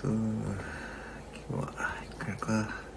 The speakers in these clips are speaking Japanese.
と、今日は、いくらか？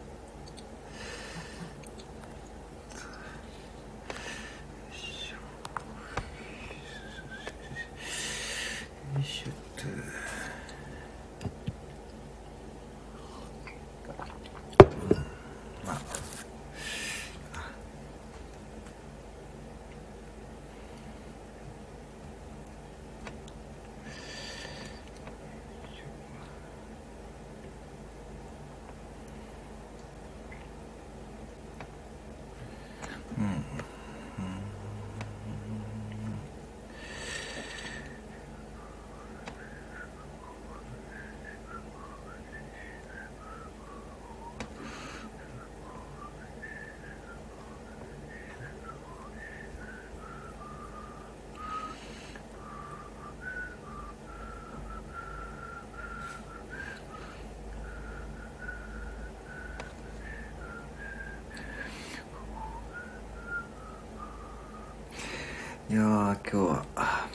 いやー今日は。あ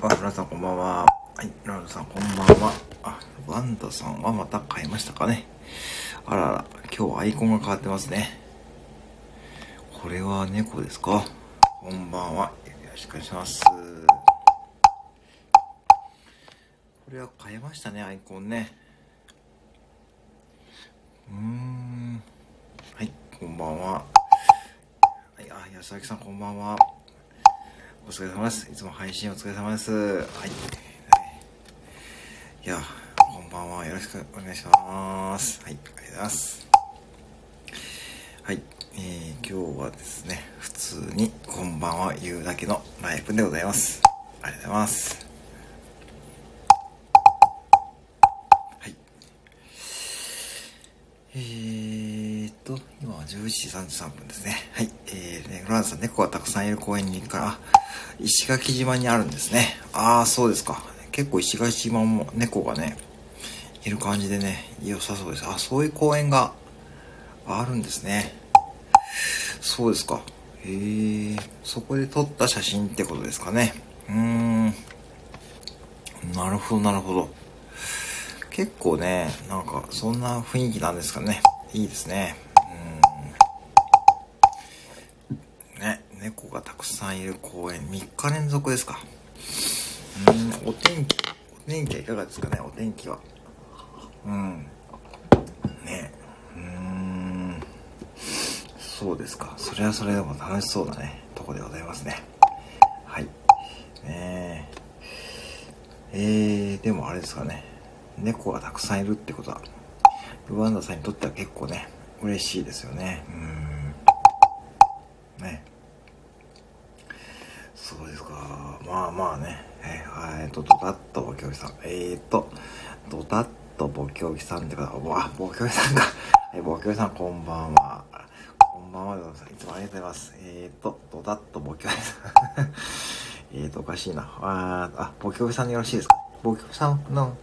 あ村さんこんばんは。はい村田さんこんばんは。あワンダさんはまた買いましたかね。あらら今日アイコンが変わってますね。これは猫ですか？こんばんは。よろしくお願いします。これは変えましたねアイコンねうーんはいこんばんははいあ安崎さんこんばんは。お疲れ様です。いつも配信お疲れ様です。はい、はい、いやこんばんは。よろしくお願いします。はい。ありがとうございます。はい、えー、今日はですね普通にこんばんは言うだけのライブでございます。と、今は11時33分ですね。はい。えー、ね、ロランさん、猫がたくさんいる公園に行くから、石垣島にあるんですね。ああ、そうですか。結構石垣島も猫がね、いる感じでね、良さそうです。あ、そういう公園があるんですね。そうですか。へえ、そこで撮った写真ってことですかね。うーん。なるほど、なるほど。結構ね、なんか、そんな雰囲気なんですかね。いいですね。がたくさんいる公園、3日連続ですか。うん、お天気、お天気はいかがですかね、お天気は。うん。ね、うん。そうですか。それはそれでも楽しそうなね、とこでございますね。はい。ねえ。えー、でもあれですかね。猫がたくさんいるってことは、ルワンダさんにとっては結構ね、嬉しいですよね。うん。ね。そうですか。まあまあね。えー、えーと、ドタッとボキョウキさん。えーと、ドタッとボキョウキさんって方、わ、ボキョウキさんか。えー、ボキョウキさんこんばんは。こんばんはでございます。いつもありがとうございます。えーと、ドタッとボキョウキさん。えーと、おかしいな。あ、あ、ボキョウキさんでよろしいですか？ボキョウキさんの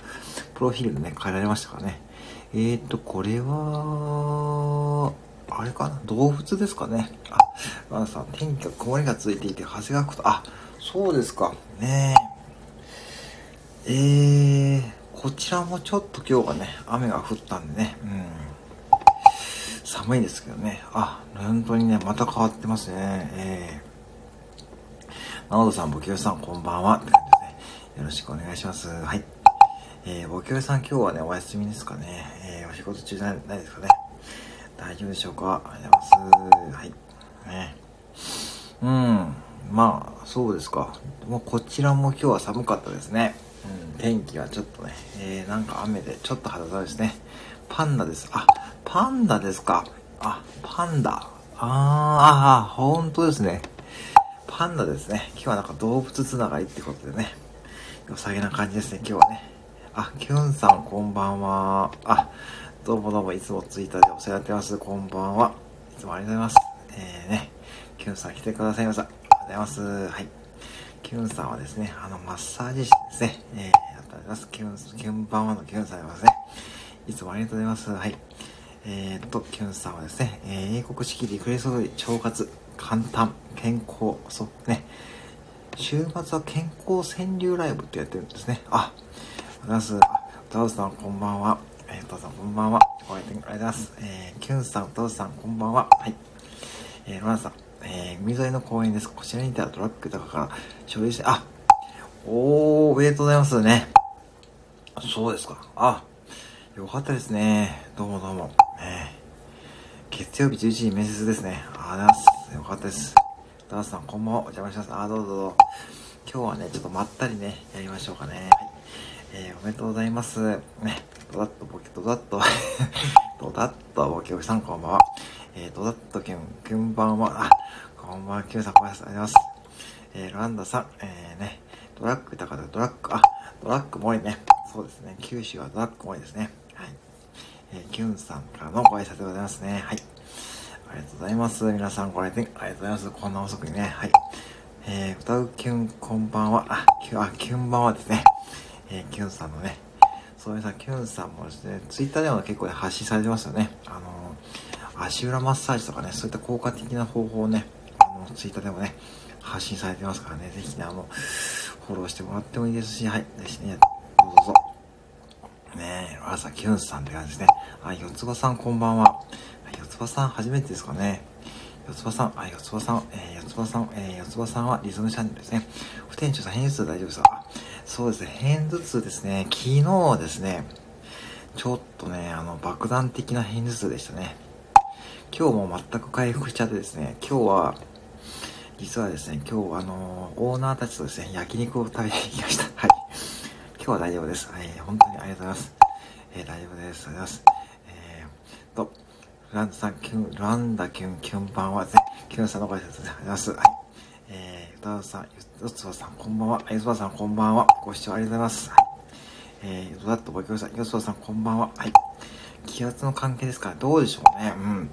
プロフィールね、変えられましたからね？えーと、これは、あれかな？動物ですかね？あ、ワンさん、天気が曇りが続いていて、風が吹くと、あ、そうですか。ねえ。えー、こちらもちょっと今日はね、雨が降ったんでね、うん。寒いですけどね。あ、本当にね、また変わってますね。えー。直人さん、ボキョウさん、こんばんは。って感じですね。よろしくお願いします。はい。えー、ボキョウさん今日はね、お休みですかね。えー、お仕事中じゃないないですかね。大丈夫でしょうか？ありがとうございます。はい。ね。うん。まあ、そうですか。もうこちらも今日は寒かったですね。天気はちょっとね、えー、なんか雨でちょっと肌寒いですね。パンダです。あ、パンダですか。あ、パンダ。あー、あー、本当ですね。パンダですね。今日はなんか動物つながりってことでね。良さげな感じですね、今日はね。あ、キュンさんこんばんは。あ、どうもどうもいつもツイッターでお世話になってます。こんばんは。いつもありがとうございます。えーね、キュンさん来てくださいました。ありがとうございます。はい。キュンさんはですね、あの、マッサージ師ですね。えー、ありがとうございます。キュン、キュンばんはのキュンさんですね。いつもありがとうございます。はい。えー、っと、キュンさんはですね、えー、英国式リクエスト通り、腸活、簡単、健康、そうね、週末は健康川柳ライブってやってるんですね。あ、おはようございます。あ、歌さんこんばんは。えー、歌さんこんばんは。ご来店ありがとうございます。えー、キュンさん、歌さんこんばんは。はい。えー、ロナさん、えー、海沿いの公園です。こちらにいたトラックとかから所有して、あ、おー、おめでとうございますね。そうですか。あ、よかったですね。どうもどうも。えー、月曜日11時面接ですね。ありがとうございます。よかったです。ダースさん、こんばんは。お邪魔します。あ、どうぞどうぞ。今日はね、ちょっとまったりね、やりましょうかね。はい。えー、おめでとうございます。ね、ドダッとボケ、ドダッと ドダッとボケおじさん、こんばんは。えー、ドダッとキュン、キュンばんは。あ、こんばんは、キュンさん、ごめんなさい。ありがとうございます。えー、ロランダさん、えー、ね、ドラッグ高田、ドラッグ、あ、ドラッグも多いね。そうですね。九州はドラッグもいですね。はいえー、キュンさんからのご挨拶でございますね。はい。ありがとうございます。皆さんご来店ありがとうございます。こんな遅くにね。はい。えー、歌うキュンこんばんは。あ、キュン、あ、キュンばんはですね。えー、キュンさんのね、そういうさ、キュンさんもですね、ツイッターでも結構発信されてますよね。あのー足裏マッサージとかね、そういった効果的な方法をね、あの、ツイッターでもね、発信されてますからね、ぜひね、あの、フォローしてもらってもいいですし、はい、ぜひね、どうぞどうぞ。ねえ、朝キュンさんって感じですね。あ、四つ葉さんこんばんは。四つ葉さん初めてですかね。四つ葉さん、あ、四つ葉さん、えー、四つ葉さん、えー、四つ葉さんはリズムチャンネルですね。不店長さん、偏頭痛大丈夫ですか？そうですね、偏頭痛ですね。昨日ですね、ちょっとね、あの、爆弾的な偏頭痛でしたね。今日も全く回復しちゃってですね、今日は、実はですね、今日あのオーナーたちとですね、焼肉を食べに行きました。はい。今日は大丈夫です。はい、本当にありがとうございます。えー、大丈夫です。ありがとうございます。えー、と、ランダさん、キュン、ランダキュン、キュンパンはね、キュンさんのご挨拶でありがとうございます。はい。えー、歌うさん、よつばさん、こんばんは。よつばさん、こんばんは。ご視聴ありがとうございます。はい。えー、ドラッとご協さん、よつばさん、こんばんは。はい。気圧の関係ですから、どうでしょうね。うん。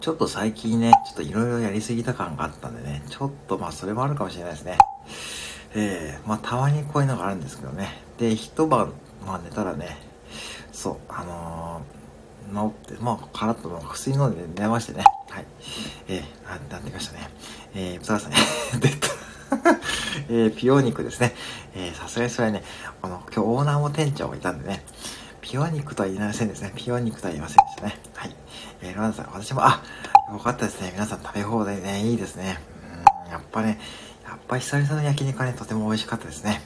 ちょっと最近ね、ちょっといろいろやりすぎた感があったんでね、ちょっとまあそれもあるかもしれないですね。えー、まあたまにこういうのがあるんですけどね。で、一晩、まあ寝たらね、そう、あのー、治って、まあ、カラッと薬飲んで寝ましてね。はい。えー、ななんてましたね。えー、ささね、出た。えー、ピオニクですね。えー、さすがにそれはね、あの、今日オーナーも店長もいたんでね、ピオニクとは言いませんですね。ピオニクとは言いませんでしたね。はい。えー、ロナさん、私も、あ、よかったですね。皆さん食べ放題ね、いいですね。うん、やっぱね、やっぱ久々の焼肉はね、とても美味しかったですね。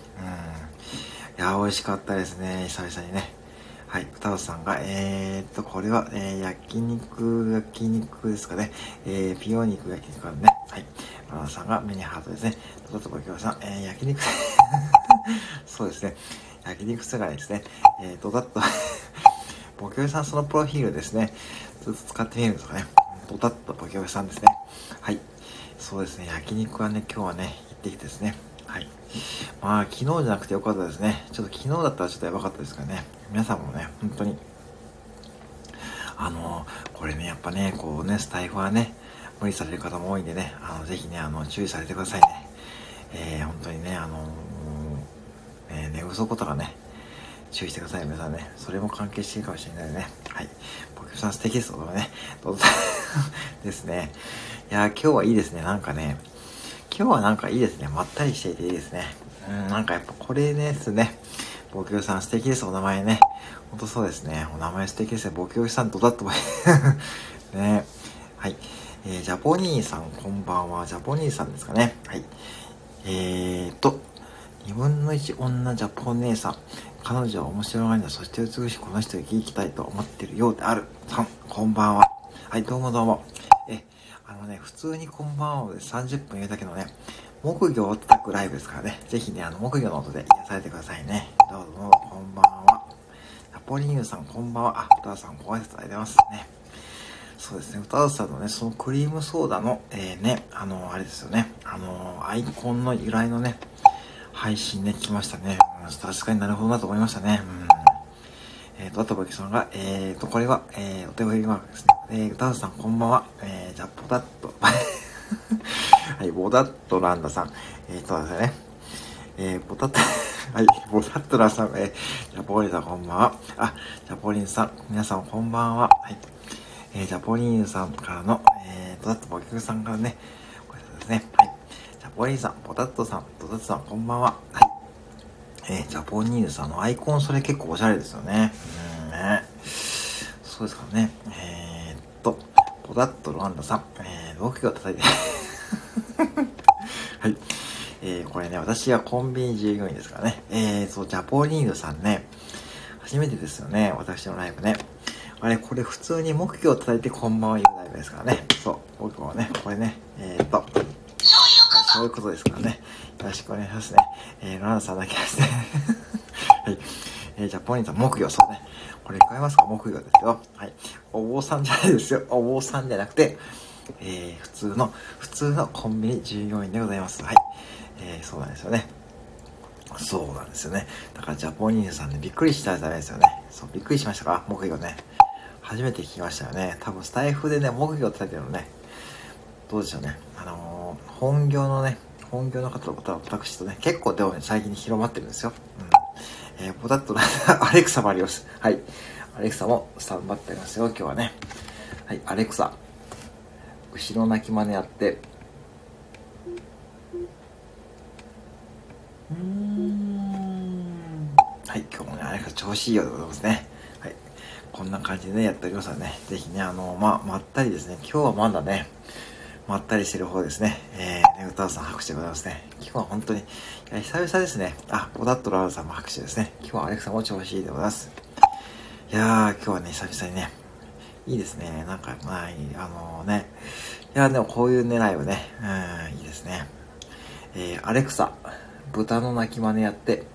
うん。いや、美味しかったですね。久々にね。はい、歌うさんが、えー、っと、これは、えー、焼肉、焼肉ですかね。えー、ピオ肉焼肉からね。はい。ロナさんがミニハートですね。トトボキョさん、えー、焼肉、そうですね。焼肉すがですね。えー、ドダッとボキョさんそのプロフィールですね。ずっと使ってみるんですかね。ドダッとボキョさんですね。はい。そうですね、焼肉はね、今日はね、行ってきてですね。はい。まあ、昨日じゃなくてよかったですね。ちょっと昨日だったらちょっとやばかったですからね。皆さんもね、本当に、あのこれね、やっぱね、こうね、スタイフはね、無理される方も多いんでね、あの、ぜひね、あの、注意されてくださいね。えー、本当にね、あのえー、寝不足とかね、注意してください、皆さんね。それも関係しているかもしれないね。はい。素敵です。どうぞね。どうぞ。ですね。いや今日はいいですね。なんかね、今日はなんかいいですね。まったりしていていいですね。うん、なんかやっぱこれですね。ボキさん素敵です、お名前ね。ほんとそうですね。お名前素敵ですね。ボキさんとだっとね。はい。えー、ジャポニーさん、こんばんは。ジャポニーさんですかね。はい。えーと、2分の1女ジャポネーさん。彼女は面白がりだ。そして美しいこの人を生きたいと思ってるようである。さん、こんばんは。はい、どうもどうも。え、あのね、普通にこんばんはで30分言うだけのね、木魚を叩くライブですからね。ぜひね、あの、木魚の音で癒されてくださいね。どうぞ、こんばんは。ナポリニューさん、こんばんは。あ、歌田さん、ご挨拶ありがとうございますね。そうですね、歌田さんのね、そのクリームソーダの、えー、ね、あの、あれですよね。あの、アイコンの由来のね、配信ね、来ましたね。確かになるほどなと思いましたね。うん。えっ、ー、と、あとぼきさんが、えっ、ー、と、これは、えー、お手振りマークですね。えー、歌うさんこんばんは。えー、じゃあ、ポタッと。はい、ボダッとランダさん。えっ、ー、とですね。えー、ポタッタ、はい、ポタットラさん、えー、ジャ ポリンさんこんばんは。あ、ジャポリンさん、皆さんこんばんは。はい。えー、ジャポリンさんからの、えー、ポタットボキュさんからね、これですね。はい。ジャポリンさん、ポタットさん、ポタットさんこんばんは。はい。えー、ジャポニーヌさんのアイコン、それ結構おしゃれですよね。うんね。そうですかね。えー、っと、ポタットロアンダさん、えー、僕が叩いて、はい。えー、これね、私はコンビニ従業員ですからね。えー、そう、ジャポニーヌさんね、初めてですよね、私のライブね。あれ、これ普通に目標を叩いてこんばんは言うライブですからね。そう、僕はね、これね、えー、っと、そういうことですからね。よろしくお願いしますね。えー、ロナさんだけですね。はい。えー、じゃあ、ポニーさん、木魚、そうね。これ買えますか？木魚ですよ。はい。お坊さんじゃないですよ。お坊さんじゃなくて、えー、普通の、普通のコンビニ従業員でございます。はい。えー、そうなんですよね。そうなんですよね。だからジャポニーさんね、びっくりしたらダメですよね。そう、びっくりしましたか？木魚ね。初めて聞きましたよね。多分スタイフでね、木魚を叩いてるのね、どうでしょうね。あのー、本業のね、本業の方と私とね、結構でもね、最近広まってるんですよ。うん。えー、ポタッとな アレクサもあります。はい。アレクサもスタンバってありますよ、今日はね。はい、アレクサ。後ろ泣き真似やって、うんはい、今日もね、あれが調子いいようでございますね。はい。こんな感じでね、やっておりますのでね、ぜひね、あの、まあ、まったりですね、今日はまだね、まったりしてる方ですね。えー、ね、歌うさん拍手でございますね。今日は本当に、いや、久々ですね。あ、ポタットラウさんも拍手ですね。今日はアレクサも調子いいでございます。いやー、今日はね、久々にね、いいですね。なんか、まあ、あのー、ね、いや、でもこういう狙いはね、うん、いいですね。えー、アレクサ、豚の鳴き真似やって、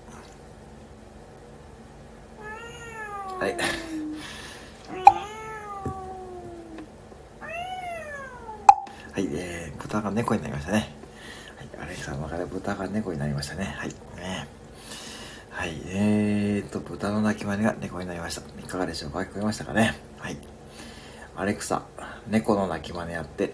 はい。はい、えー、豚が猫になりましたね。はい、アレクサの中で豚が猫になりましたね。はい。ね、はい、えーと、豚の鳴き真似が猫になりました。いかがでしょう？か聞こえましたかね？はい。アレクサ、猫の鳴き真似やって、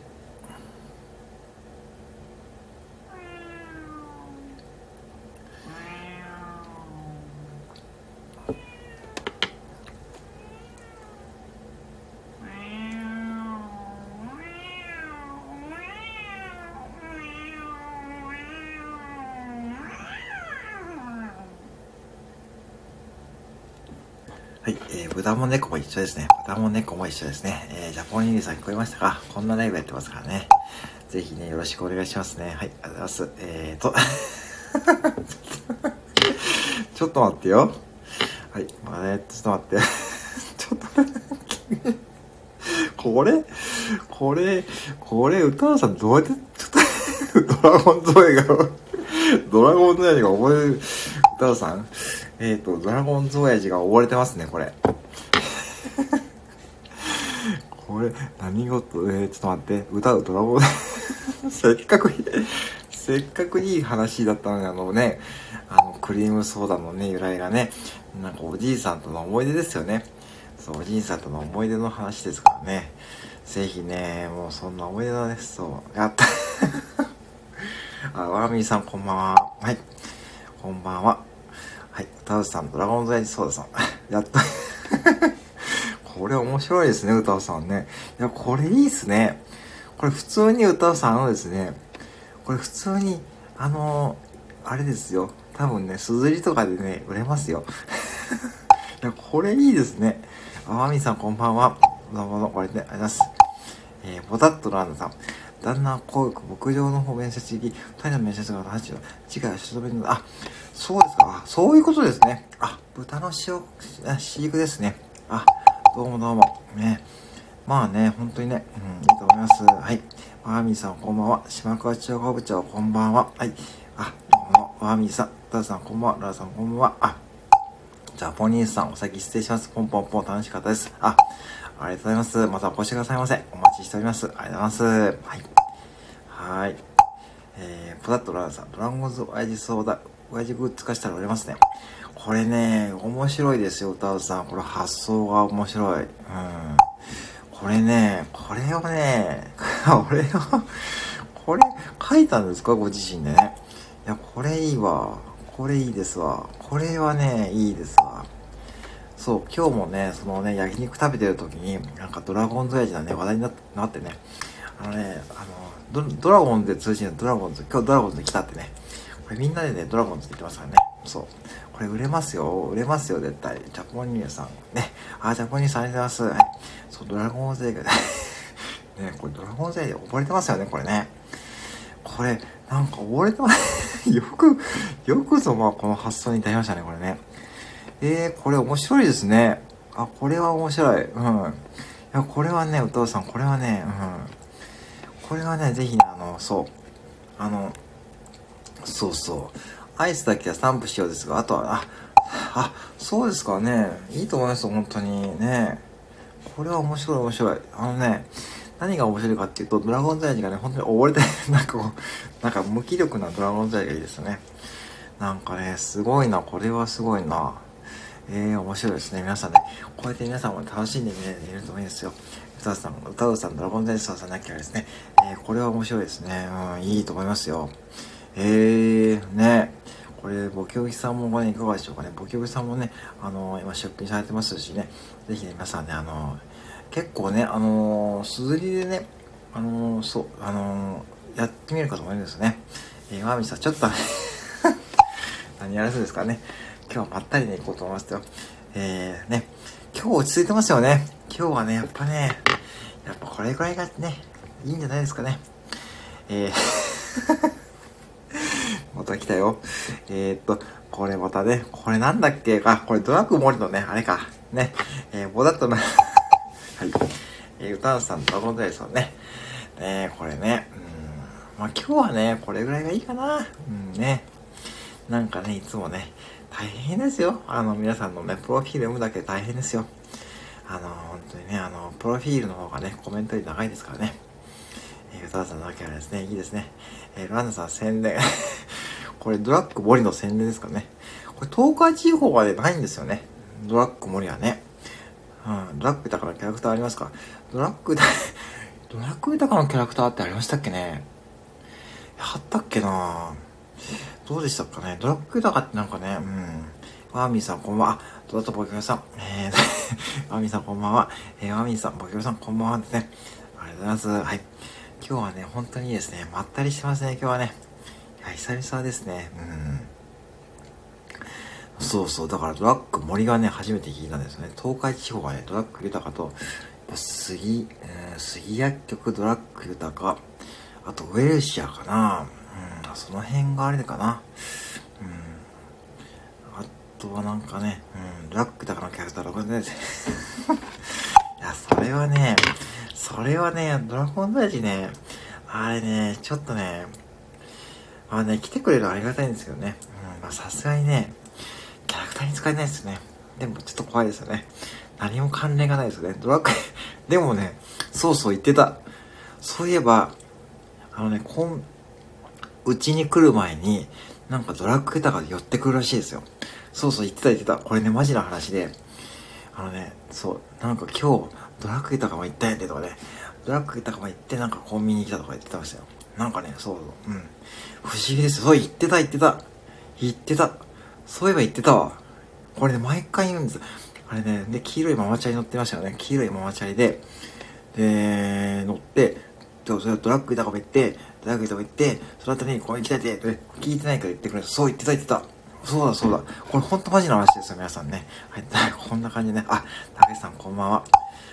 も猫も一緒ですね。豚も猫も一緒ですね。えー、ジャポニさん聞こえましたか？こんなライブやってますからね。ぜひね、よろしくお願いしますね。はい、ありがとうございます。えーと、ちょっと待ってよ。はい、まあね、ちょっと待って。ちょっと待って。これ、これ、これ、歌わさんどうやって、ちょっと、ドラゴンゾエが、ドラゴンゾエが覚える、歌わさん？えっ、ー、と、ドラゴンズ親父が溺れてますね、これ。これ、何事、えー、ちょっと待って、歌うドラゴン、せっかく、せっかくいい話だったのに、あのね、あの、クリームソーダのね、由来がね、なんかおじいさんとの思い出ですよね。そう、おじいさんとの思い出の話ですからね。ぜひね、もうそんな思い出のね、そう、やった。あ、わらみさんこんばんは。はい。こんばんは。はい。歌うさん、ドラゴンズエイジソーダさん。やった。これ面白いですね、歌うさんね。いや、これいいっすね。これ普通に歌うさん、のですね、これ普通に、あのー、あれですよ。多分ね、すずりとかでね、売れますよ。いや、これいいですね。あまみさん、こんばんは。どうもどうも、これで、ありがとうございます。えー、ポタッとのアンナさん。旦那教育牧場の方面接行き、二人の面接が話を、次回はしとめるのあ、そうですか。そういうことですね。あ、豚の塩、飼育ですね。あ、どうもどうも。ね。まあね、本当にね、うん、いいと思います。はい。ワーミーさん、こんばんは。島川中央部長、こんばんは。はい。あ、どうも、ワーミーさん、ダーさん、こんばんは。ラーさん、こんばんは。あ、ジャポニーさん、お先失礼します。ポンポンポン、楽しかったです。あ、ありがとうございます。またお越しくださいませ。お待ちしております。ありがとうございます。はい。はい。えー、ポタッとラーさん、ドラゴンズ親父ソーダ、親父グッズ化したら売れますね。これね、面白いですよ、歌うさん。これ発想が面白い。うん。これね、これをね、これを、これ書いたんですか？ご自身でね。いや、これいいわ。これいいですわ。これはね、いいですわ。そう、今日もね、そのね、焼肉食べてる時に、なんかドラゴンズエイジのね、話題になってね、あのね、あの、ドラゴンズで通じるドラゴンズ、今日ドラゴンズに来たってね、これみんなでね、ドラゴンズって言ってますからね。そう。これ売れますよ。売れますよ、絶対。ジャポニーさん。ね。あ、ジャポニーさんありがとうございます。はい。そう、ドラゴンズエイジね、これドラゴンズエイジ溺れてますよね、これね。これ、なんか溺れてます。よく、よくぞまあこの発想に至りましたね、これね。えー、これ面白いですね。あ、これは面白い。うん。いや、これはね、お父さん、これはね、うん。これはね、ぜひね、あの、そう。あの、そうそう。アイスだけはスタンプしようですが、あとは、あ、あ、そうですかね。いいと思います、本当にね。これは面白い、面白い。あのね、何が面白いかっていうと、ドラゴンザイジがね、本当に溺れて、なんかこう、なんか無気力なドラゴンザイジがいいですね。なんかね、すごいな、これはすごいな。えー、面白いですね。皆さんね、こうやって皆さんも楽しんで見れると思いますよ。歌うさん、歌うさん、ドラゴンザイジさんなきゃですね、えー、これは面白いですね。うん、いいと思いますよ。えー、ね。これ、ボキョギさんもね、いかがでしょうかね。ボキョギさんもね、あの、今出品されてますしね、ぜひね、皆さんね、あの、結構ね、あのー、すずりでね、あのそう、あのやってみるかと思うんですね。えー、まみさん、ちょっと 何やらせですかね。今日はまったりね、行こうと思いますよ。えー、ね、今日落ち着いてますよね。今日はね、やっぱね、やっぱこれぐらいがね、いいんじゃないですかね。えー また来たよ。えー、っと、これまたね、これなんだっけ？か、これドラッグモリのね、あれか。ね、えー、ボダットな、はい。えー、歌うさん、ドラゴンダイさんね。ねこれね、うん、まあ今日はね、これぐらいがいいかな。うんね。なんかね、いつもね、大変ですよ。あの、皆さんのね、プロフィール読むだけ大変ですよ。あの、本当にね、あの、プロフィールの方がね、コメントより長いですからね。えー、歌うさんのわけはですね、いいですね。えー、ランナさん宣伝。これドラッグ森の宣伝ですかね。これ東海地方はでないんですよね。ドラッグ森はね。うん、ドラッグ豊かなキャラクターありますか？ドラッグだ、ドラッグ豊かなキャラクターってありましたっけねあったっけなどうでしたかね？ドラッグ豊かってなんかね、うん。ワーミーさんこんばんは。ドラットボキョさん。えー、ワーミーさんこんばんは。えー、ワーミーさん、ボキョさんこんばんはですね。ありがとうございます。はい。今日はね、本当にですね。まったりしてますね、今日はね。久々ですね。うん。そうそう。だからドラッグ森がね、初めて聞いたんですよね。東海地方はね、ドラッグ豊かと、杉、えー、杉薬局ドラッグ豊か、あとウェルシアかな。うん、その辺があれかな。うん。あとはなんかね、うん、ドラッグ豊かのキャラクター6年生。いや、それはね、それはね、ドラゴン大事ね、あれね、ちょっとね、まあね、来てくれるありがたいんですけどね。うん、まあさすがにね、キャラクターに使えないですね。でもちょっと怖いですよね。何も関連がないですよね。ドラクエ、でもね、そうそう言ってた。そういえば、あのね、こん、うちに来る前に、なんかドラッグタが寄ってくるらしいですよ。そうそう言ってた言ってた。これね、マジな話で、あのね、そう、なんか今日、ドラッグ豊かも行ったんやでとかね、ドラッグ豊かも行ってなんかコンビニ来たとか言ってましたよ。なんかね、そう、うん。不思議です。そう、言ってた言ってた。言ってた。そういえば言ってたわ。これね、毎回言うんです。あれね、で、黄色いママチャリ乗ってましたよね。黄色いママチャリで、で、乗って、それドラッグ豊かも行って、ドラッグ豊か行って、その後にここに来たいって、聞いてないから言ってくれそう言ってた言ってた。そうだそうだ。これほんとマジな話ですよ、皆さんね。はい、こんな感じでね。あ、たけしさんこんばんは。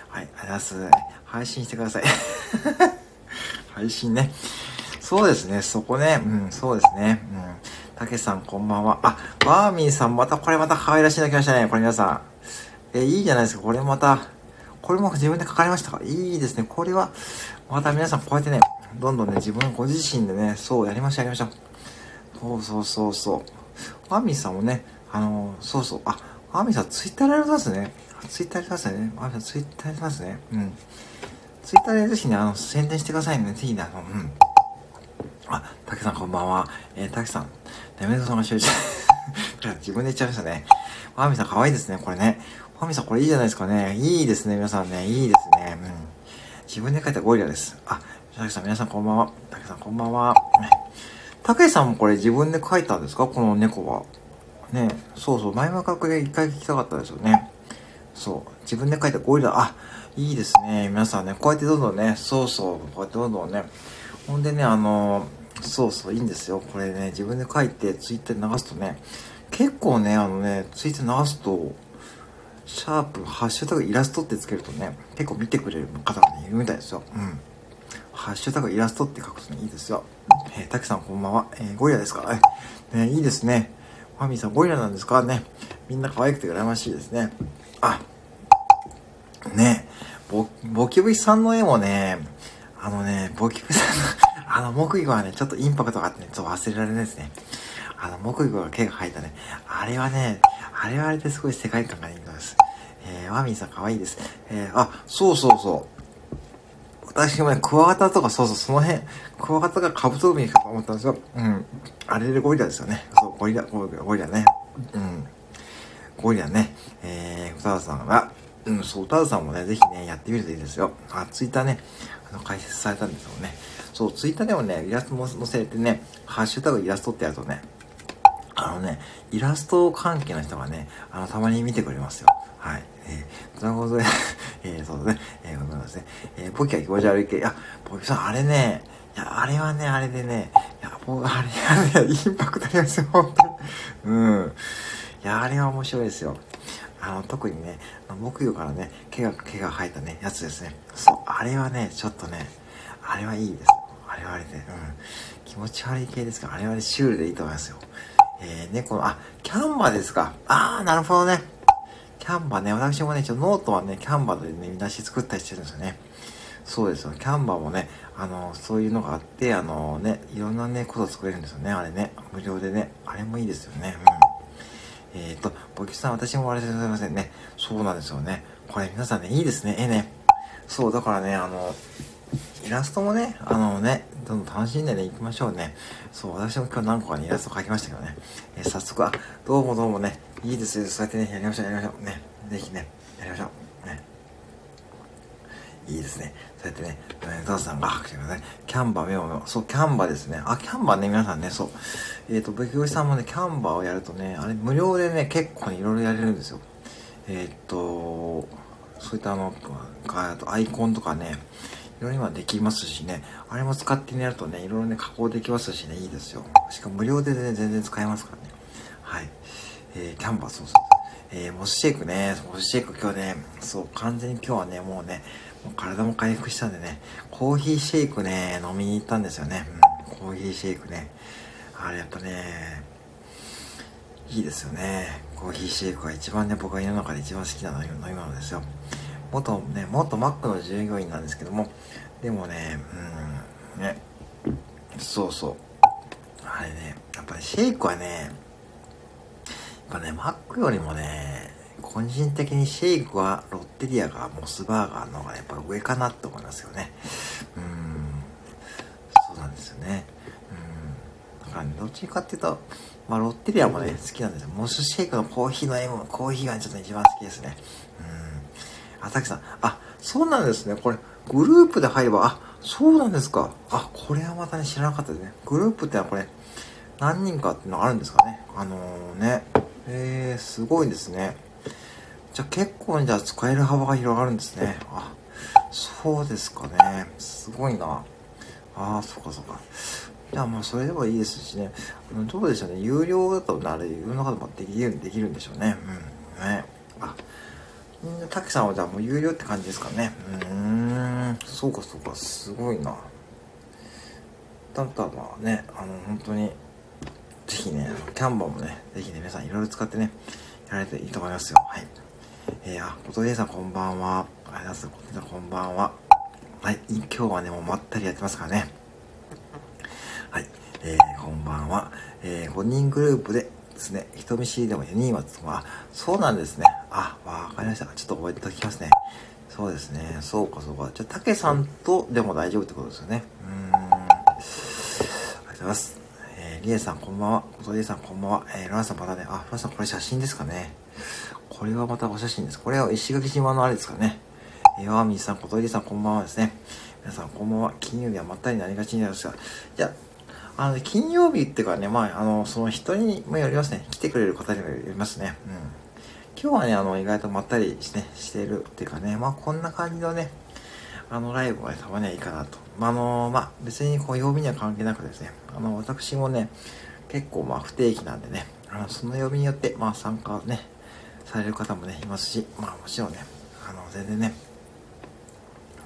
はい、ありがとうございます。配信してください。配信ね。そうですね、そこね。うん、そうですね。うん。たけさん、こんばんは。あ、バーミーさん、また、これまた可愛らしいの来ましたね。これ皆さん。え、いいじゃないですか。これまた、これも自分で書かれましたか？いいですね。これは、また皆さん、こうやってね、どんどんね、自分ご自身でね、そう、やりましょう、やりましょう。そうそうそうそう。バーミーさんもね、あのー、そうそう。あ、バーミーさん、ツイッターやられてますね。ツイッターやってますね。バーミーさん、ツイッターやってますね。うん。ツイッターでぜひね、あの、宣伝してくださいね。ぜひね、あの、うん。あ、たけさんこんばんは。えー、たけさん、デメさんがしょい自分で言っちゃいましたね。ファミさん可愛いですね、これね。ファミさんこれいいじゃないですかね。いいですね、皆さんね。いいですね。うん。自分で書いたゴリラです。あ、たけさん皆さんこんばんは。たけさんこんばんは。たけさんもこれ自分で描いたんですか？この猫は。ねそうそう、前々からこれ一回聞きたかったですよね。そう、自分で描いたゴリラ、あ、いいですね。皆さんね、こうやってどんどんね、そうそう、こうやってどんどんね、ほんでね、あのそうそう、いいんですよ。これね、自分で書いて、ツイッターに流すとね、結構ね、あのね、ツイッター流すと、シャープ、ハッシュタグイラストってつけるとね、結構見てくれる方がね、いるみたいですよ。うん。ハッシュタグイラストって書くとね、いいですよ。えー、たけさんこんばんは。えー、ゴリラですか？えね、いいですね。ファミーさんゴリラなんですか？ね。みんな可愛くて羨ましいですね。あ、ねボ、ボキブキさんの絵もね、あのね、ボキブさんの あの、木魚はね、ちょっとインパクトがあってね、ちょっと忘れられないですね。あの、木魚が毛が生えたね、あれはね、あれはあれですごい世界観がいいんです。えー、ワミンさん可愛いです。えー、あ、そうそうそう。私もね、クワガタとか、そうそう、その辺、クワガタがカブトムシかと思ったんですよ。うん。あれでゴリラですよね。そう、ゴリラ、ゴリラ、ゴリラね。うん。ゴリラね。えー、歌田さんが、うん、そう、歌田さんもね、ぜひね、やってみるといいですよ。あ、ツイッターね、解説されたんですよね。そう、ツイッターでもね、イラストも載せてね、ハッシュタグイラストってやるとね、あのね、イラスト関係の人がね、あの、たまに見てくれますよ。はい。えー、ドラゴンズ、えー、そうだね、えー、ごめんなさい。えー、ポキは気持ち悪い系。いや、ポキさん、あれね、いや、あれはね、あれでね、いや、もう、あれはね、インパクトありますよ、本当に。うん。いや、あれは面白いですよ。あの、特にね、木魚からね、毛が、毛が生えたね、やつですね。そう、あれはね、ちょっとね、あれはいいです。あれはあれで、うん。気持ち悪い系ですが、あれはあれシュールでいいと思いますよ。えー、猫の、あ、 Canva ですか。あー、なるほどね。 Canva ね、私もね、ちょノートはね、 Canva でね、見出し作ったりしてるんですよね。そうですよ。 Canva もね、あの、そういうのがあって、あのね、いろんなね、こと作れるんですよね、あれね。無料でね。あれもいいですよね。うん。えっ、ー、と、ボキさん、私もあれでございませんね。そうなんですよね。これ皆さんね、いいですね、絵ね。そう、だからね、あの、イラストもね、あのね、どんどん楽しんでね、行きましょうね。そう、私も今日何個かね、イラスト描きましたけどね。えー、早速、あ、どうもどうもね、いいですよ、そうやってね、やりましょう、やりましょう。ね、ぜひね、やりましょう。ね。いいですね。そうやってね、えー、さんが拍手ください。キャンバー、メモメモ。そう、キャンバーですね。あ、キャンバーね、皆さんね、そう。えっ、ー、と、ブキオさんもね、キャンバーをやるとね、あれ、無料でね、結構、いろいろやれるんですよ。えっ、と、そういったあの、アイコンとかね、いろいろ今できますしね、あれも使ってやるとね、いろいろね、加工できますしね、いいですよ。しかも無料でね、全然使えますからね。はい。えー、キャンバー、そうそう。えー、モスシェイクね、モスシェイク今日ね、そう、完全に今日はね、もうね、体も回復したんでね、コーヒーシェイクね、飲みに行ったんですよね。うん、コーヒーシェイクね。あれやっぱね、いいですよね。コーヒーシェイクが一番ね、僕が世の中で一番好きなの飲み物ですよ。元ね、元マックの従業員なんですけども、でもね、うん、ね、そうそう。あれね、やっぱりシェイクはね、やっぱね、マックよりもね、個人的にシェイクはロッテリアがモスバーガーの方がやっぱ上かなって思いますよね。うん、そうなんですよね。うん、だからね、どっちかっていうと、まあロッテリアもね、好きなんですよ。モスシェイクのコーヒーの M、コーヒーがちょっと一番好きですね。うんあ、たけさん。あ、そうなんですね。これ、グループで入れば、あ、そうなんですか。あ、これはまたね、知らなかったですね。グループってのはこれ、何人かっていうのがあるんですかね。あのー、ね。えー、すごいですね。じゃあ結構じゃあ使える幅が広がるんですね。あ、そうですかね。すごいな。ああ、そっかそっか。じゃあまあそれでもいいですしね。どうでしょうね。有料だとあれ、いろんな方もできるできるんでしょうね。うん。ね。あ、たけさんはじゃあもう有料って感じですかね。うーん、そうかそうか、すごいな。だったらね、あの、本当に、ぜひね、キャンバーもね、ぜひね、皆さんいろいろ使ってね、やられていいと思いますよ。はい。えー、あ、ことでさんこんばんは。あいます。ことでさんこんばんは。はい、今日はね、もうまったりやってますからね。はい、えー、こんばんは。えー、5人グループでですね、人見知りでも4人はつま、そうなんですね。あ、わかりました。ちょっと覚えておきますね。そうですね。そうか、そうか。じゃあ、たけさんとでも大丈夫ってことですよね。うーん。ありがとうございます。えー、りえさんこんばんは。ことりえさんこんばんは。えー、ロラさんまたね。あ、ロラさんこれ写真ですかね。これはまたお写真です。これは石垣島のあれですかね。えー、ワーミーさん、ことりえさんこんばんはですね。皆さんこんばんは。金曜日はまったりなりがちになりますが。じゃあの、金曜日っていうかね、まあ、あの、その人にもよりますね。来てくれる方にもよりますね。うん。今日はね、あの、意外とまったりして、ね、してるっていうかね、まあ、こんな感じのね、あの、ライブは、たまにはいいかなと。まあ、あの、まあ、別にこう、曜日には関係なくですね、あの、私もね、結構まあ、不定期なんでね、あの、その曜日によって、まあ、参加ね、される方もね、いますし、まあ、もちろんね、あの、全然ね、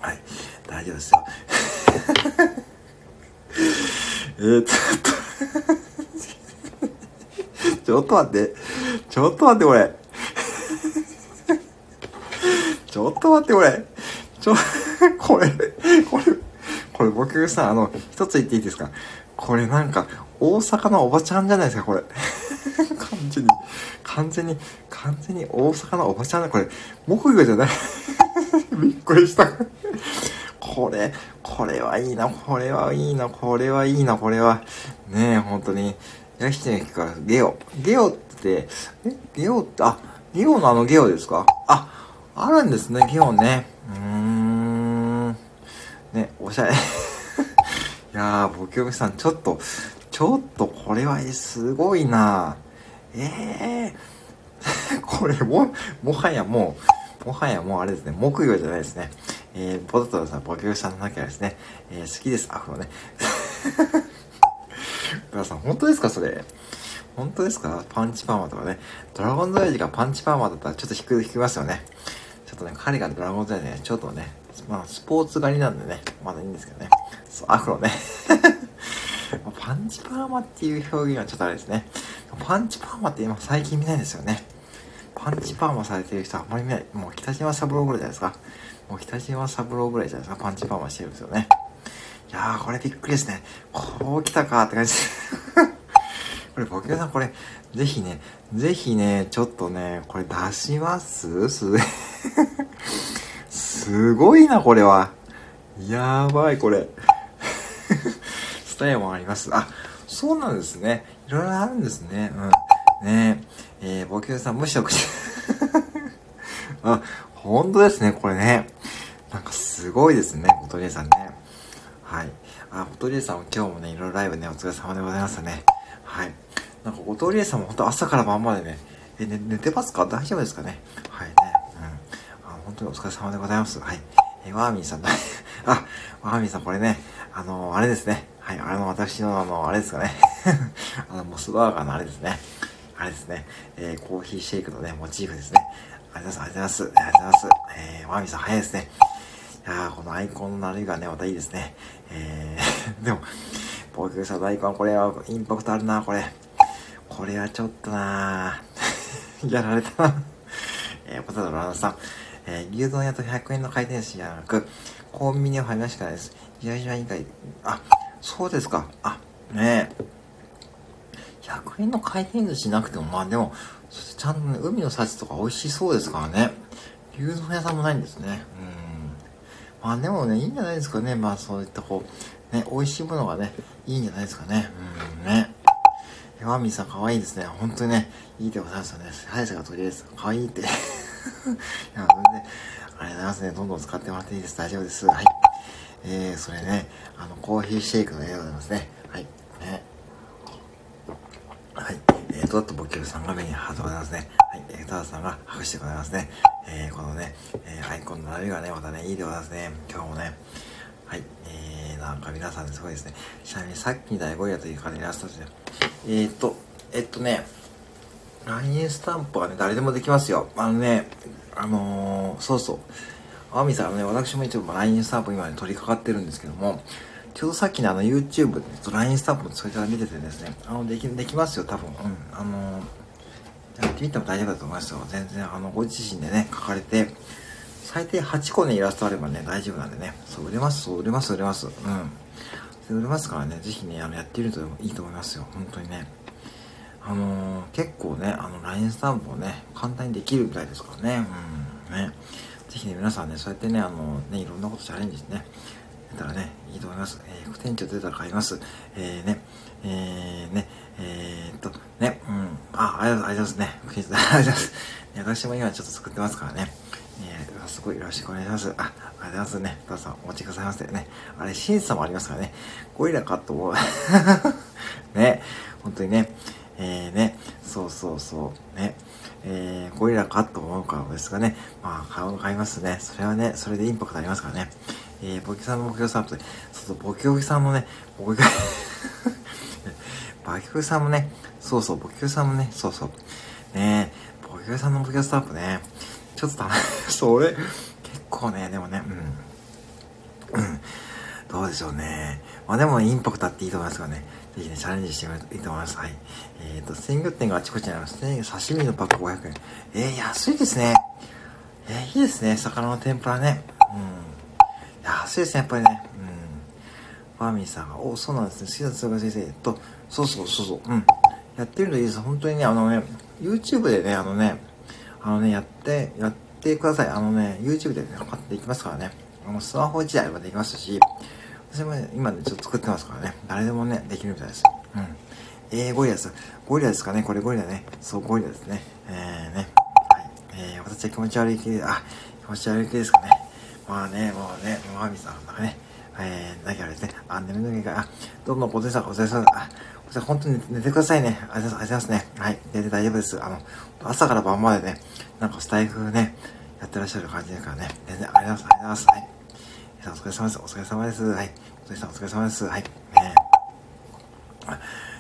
はい、大丈夫ですよ。えー、ちょっとちょっと待って。ちょっと待って、これ。ちょっと待って、これ。ちょ、これ、これ、これ僕さ、あの、一つ言っていいですか？これなんか、大阪のおばちゃんじゃないですか、これ。完全に、完全に、完全に大阪のおばちゃんだ、これ。木魚じゃない びっくりした。これ、これはいいな、これはいいな、これはいいな、これは。ねえ、本当に。ヤシテからゲオ。ゲオって、えゲオって、あ、ゲオのあのゲオですか？あ、あるんですね、ゲオね。うーん。ね、おしゃれ。いやー、ボキョミさん、ちょっと、ちょっとこれはすごいなええー、これも、もはやもう、もはやもうあれですね、木魚じゃないですね。えー、ポテトさん、ボキョさんの中ですね、えー、好きです、アフロね。皆さん、本当ですか？それ。本当ですか？パンチパーマとかね。ドラゴンズエイジがパンチパーマだったらちょっと引く、引きますよね。ちょっとね、彼がドラゴンズエイジね、ちょっとね、まあ、スポーツ狩りなんでね、まだいいんですけどね。そう、アフロね。パンチパーマっていう表現はちょっとあれですね。パンチパーマって今最近見ないですよね。パンチパーマされてる人はあんまり見ない。もう北島三郎ぐらいじゃないですか。もう北島三郎ぐらいじゃないですか。パンチパーマしてるんですよね。いやー、これびっくりですね。こう来たかって感じです。これ、ボケさん、これ、ぜひね、ぜひね、ちょっとね、これ出します？す、すごいな、これは。やばい、これ。タイルもあります。あ、そうなんですね。いろいろあるんですね。うん。ねえ、えー、ボケさん、無職して。あ、本当ですね、これね。なんかすごいですね、ボトリエさんね。はい。あ、ボトリエさんも今日もね、いろいろライブね、お疲れ様でございますね。はい。なんか、ボトリエさんも本当朝から晩までね、え、ね、寝てますか？大丈夫ですかね？はいね。うん。あ、本当にお疲れ様でございます。はい。え、ワーミーさん。あ、ワーミーさんこれね、あのー、あれですね。はい、あれの私のあの、あれですかね。あの、モスバーガーのあれですね。あれですね。えー、コーヒーシェイクのね、モチーフですね。ありがとうございます。ありがとうございます。えー、ワミさん早いですね。いや、このアイコンのあれがね、またいいですね。えー、でも、僕さ、大根これはインパクトあるな、これ。これはちょっとな やられたなえー、ポテトのランさん。えー、牛丼屋と100円の回転寿司じゃなく、コンビニをファミマしかないです。いやいや以外、あ、そうですか。あ、ねえ。100円の回転寿司なくても、まあでも、ちゃんとね、海の幸とか美味しそうですからね。牛丼屋さんもないんですね。うん。まあでもね、いいんじゃないですかね。まあそういったこう、ね、美味しいものがね、いいんじゃないですかね。うんね。ワミさん可愛いですね。本当にね、いいでございますよね。速さがとりあえず、可愛いって。いや、全然、ありがとうございますね。どんどん使ってもらっていいです。大丈夫です。はい。えー、それね、あの、コーヒーシェイクの絵でございますね。はい。ね。はい。えー、ドットボキューさんが目にハートございますね。はい。えー、タダさんが拍手でございますね。えー、このね、えー、アイコンの並びがね、またね、いいでございますね。今日もね。はい。えー、なんか皆さんすごいですね。ちなみにさっきに第5位やという方いらっしゃってね。えーと、えっとね、LINE スタンプはね、誰でもできますよ。あのね、あのー、そうそう。あみさん、ね、私も一応 LINE スタンプ今ね、取り掛かってるんですけども、ちょうどさっきのあの YouTube で、LINE スタンプのそれから見ててですね、あの、でき、できますよ、多分。うん。あの、やってみても大丈夫だと思いますよ。全然、あの、ご自身でね、書かれて、最低8個のイラストあればね、大丈夫なんでね。そう、売れます、そう、売れます、売れます。うん。売れますからね、ぜひね、あの、やってみるといいと思いますよ。本当にね。あのー、結構ね、あの、LINE スタンプをね、簡単にできるみたいですからね。うん。ね。ぜひね、皆さんね、そうやってね、あの、ね、いろんなことチャレンジしてね、やったらね、いいと思います。えー、副店長出たら買います。えー、ね、えー、ね、えー、っと、ね、うん、あ、ありがとうございますね。副店長、ありがとうございます。私も今ちょっと作ってますからね。えー、すごいよろしくお願いします。あ、ありがとうごありがとうございますね。どうぞお待ちくださいませね。あれ、審査もありますからね。ゴリラかと思う。ね。本当にね。えー、ね。そうそうそう。ね。えー、ゴリラかと思うからですがね。まあ、買うの買いますね。それはね、それでインパクトありますからね。えー、ボキさんのボキョさんと、そうそう、ボキョさんのね、ボキョ、ボキョさんもね、そうそう、ボキョさんもね、そうそう。ねえボキョさんのボキョスタンプね、ちょっとた それ、結構ね、でもね、うん。うん。どうでしょうね。まあでもインパクトあっていいと思いますからね。ぜひね、チャレンジしてみるといいと思います。はい。えっ、ー、と、鮮魚店があちこちにありますね。刺身のパック500円。えー、安いですね。えー、いいですね。魚の天ぷらね。うん。安いですね、やっぱりね。うん。ファーミーさんが、お、そうなんですね。好きだつが先生と、そうそうそうそう。うん。やってるといいです。本当にね、あのね、YouTube でね、あのね、あのね、やって、やってください。あのね、YouTube でね、測っていきますからね。あの、スマホ自体はできますし、私もね、今ね、ちょっと作ってますからね。誰でもね、できるみたいです。うん。えー、ゴリラです。ゴリラですかねこれゴリラね。そう、ゴリラですね。えー、ね。はい。えー、私は気持ち悪い系、あ、気持ち悪い系ですかね。まあね、もうね、もうアミさんがね、えー、何かあれですね。あ、眠るのが、あ、どうも、お疲れ様、お疲れ様、あ、じゃ本当に寝てくださいね。ありがとうございますね。はい。寝て大丈夫です。あの、朝から晩までね、なんかスタイフね、やってらっしゃる感じですからね。全然ありがとうございます。はい。お疲れ様です。お疲れ様です。はい。お疲れ様、です。はい。ね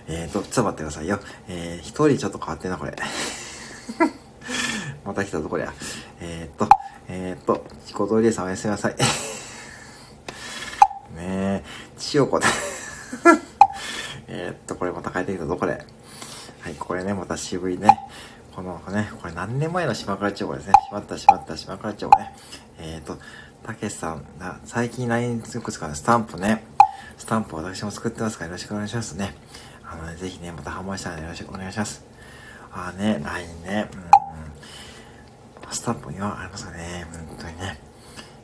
えーと、ちょっと待ってくださいよ。えー、一人ちょっと変わってんな、これ。また来たぞ、こりゃ。えー、っと、えー、っと、チコドリエさんおやすみなさい。ねえ、千代子で えっと、これまた帰ってきたぞ、これ。はい、これね、また渋いね。このね、これ何年前の島倉町ですね。しまった、しまった、島倉町ね。えっ、と、たけしさんが、最近 LINE よく使うスタンプね。スタンプ私も作ってますからよろしくお願いしますね。あのね、ぜひね、また販売したらよろしくお願いします。あーね、LINE ね、うん、スタンプにはありますかね、本当にね。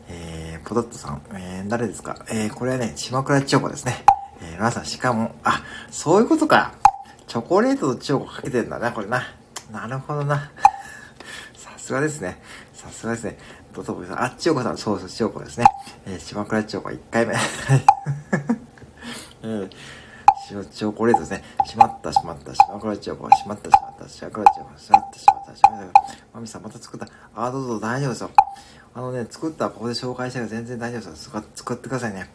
えー、ポトットさん、えー、誰ですか？えー、これはね、島倉千代子ですね。えー、皆さん、しかも、あ、そういうことか。チョコレートとチョコかけてんだな、これな。なるほどな。さすがですね。さすがですね。ドトボさん、あ、千代子さん、そうそう、千代子ですね。えー、島倉千代子1回目。はい。えー、チョコレートですね。しまった、しまった、島倉千代子、しまった、しまった、島倉千代子、しまった、しまった、しまった。マミさん、また作った。あ、どうぞ、大丈夫ですよ。あのね、作ったらここで紹介したら全然大丈夫ですよ。作ってくださいね。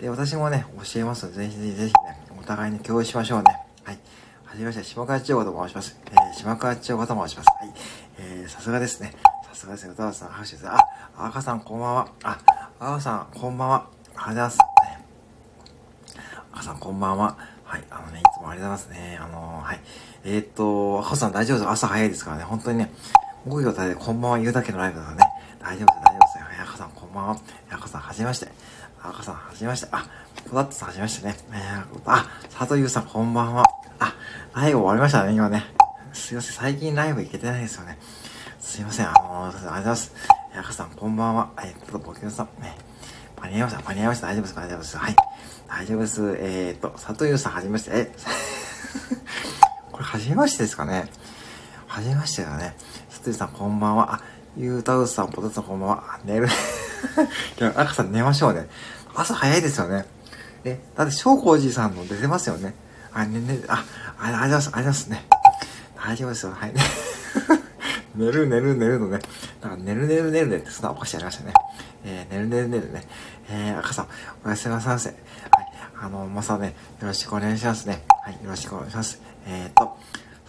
で、私もね、教えますので、ぜひぜひぜひね、お互いに共有しましょうね。はい。はじめまして、島川千代子と申します。えー、島川千代子と申します。はい。えー、さすがですね。すがですね。歌わさん、拍手です。あ、赤さん、こんばんは。あ、赤さん、こんばんは。ありがとうございます。赤さん、こんばんは。はい。あのね、いつもありがとうございますね。あのー、はい。えー、っと、赤さん大丈夫です朝早いですからね。本当にね、5秒たでこんばんは言うだけのライブだからね。大丈夫です、大丈夫です。赤さん、こんばんは。赤さん、はじめまして。赤さん、はじめまして。あ、ポダットさん、はじめましてね。えー、あ、佐藤優さん、こんばんは。あ、ライブ終わりましたね、今ね。すいません、最近ライブ行けてないですよね。すいません、あのー、ありがとうございます。赤さん、こんばんは。え、っと、ボケさん、ね。間に合いました、間に合いました。大丈夫です大丈夫です。はい。大丈夫です。えー、っと、佐藤優さん、はじめまして。え、これ、はじめましてですかね。はじめましてだね。佐藤優さん、こんばんは。あ、ゆうたうさん、ポテトさん、こんばんは。寝る。いや、赤さん寝ましょうね。朝早いですよね。え、だって、翔子おじさんの出てますよね。あ、ね、ね、あ、ありがとうございます。ありがとうございますね。大丈夫ですよ。はい。寝る寝る寝るのね。だから寝る寝る寝るねって素直起こしてやりましたね。えー、寝る寝る寝るね。えー、赤さん、おやすみなさいませ。はい。あの、まさね、よろしくお願いしますね。はい、よろしくお願いします。えーと、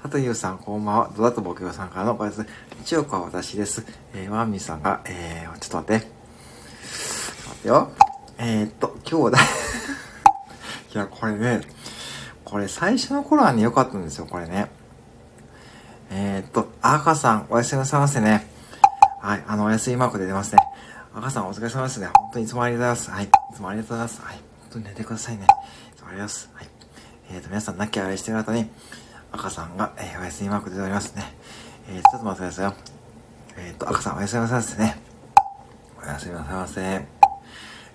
佐藤優さん、こんばんは。ドダと僕さんからのご挨拶。一億は私です。えー、ワンミさんが、えー、ちょっと待って。待ってよ。えー、っと、今日だ。いや、これね、これ最初の頃はね、良かったんですよ、これね。えー、っと、赤さん、おやすみなさいませね。はい、あの、お休みマークで出ますね。赤さん、お疲れ様ですね。本当にいつもありがとうございます。はい、いつもありがとうございます。はい、本当に寝てくださいね。いつもありがとうございます。はい。えー、っと、皆さん、亡き愛してる方に、赤さんが、えー、お休みマークで出ておりますね。えー、ちょっと待ってくださいよ。えー、っと、赤さん、おやすみなさいませね。おやすみなさいませ。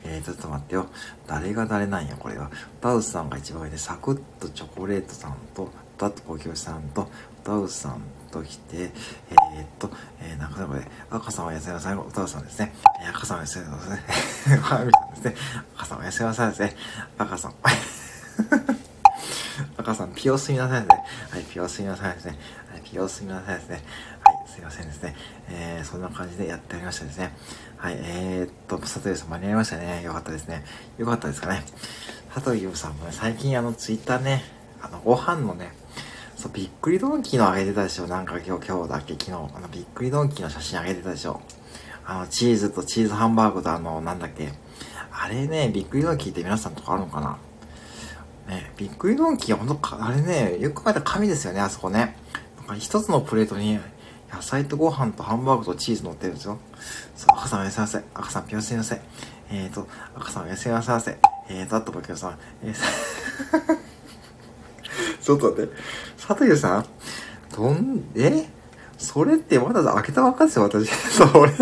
えー、ちょっと待ってよ。誰が誰なんや、これは。バウスさんが一番上で、サクッとチョコレートさんと、とあとご教師さんと、歌うさんと来て、えー、っと、えー、なんかこれ、赤さんは痩せなさい、歌うさんですね。えー、赤さんは痩せなさいですね。はみさんですね。赤さんは痩せなさいですね。赤さん。赤さん、ピオすみなさいですね。はい、ピオすみなさいですね。はい、ピオすみなさいですね。はい、すいませんですね。えー、そんな感じでやっておりましたですね。はい、えー、っと、佐藤さん間に合いましたね。よかったですね。よかったですかね。佐藤優さんもね、最近あの、ツイッターね、あの、ご飯のね、そう、びっくりドンキーのあげてたでしょ。なんか今日、今日だっけ、昨日、あの、びっくりドンキーの写真あげてたでしょ。あの、チーズとチーズハンバーグとあの、なんだっけ。あれね、びっくりドンキーって皆さんとかあるのかな？ね、びっくりドンキーはほんと、あれね、よく考えたら紙ですよね、あそこね。なんか一つのプレートに、野菜とご飯とハンバーグとチーズ乗ってるんですよ。そう、赤さんおやすみなさい。赤さん、ぴょんすみません。えーと、赤さんおやすみなさい。えーと、あと、ぼきょさん。えー、ちょっと待って。佐藤さんどん、え？それってまだ開けたばっかですよ、私。それ。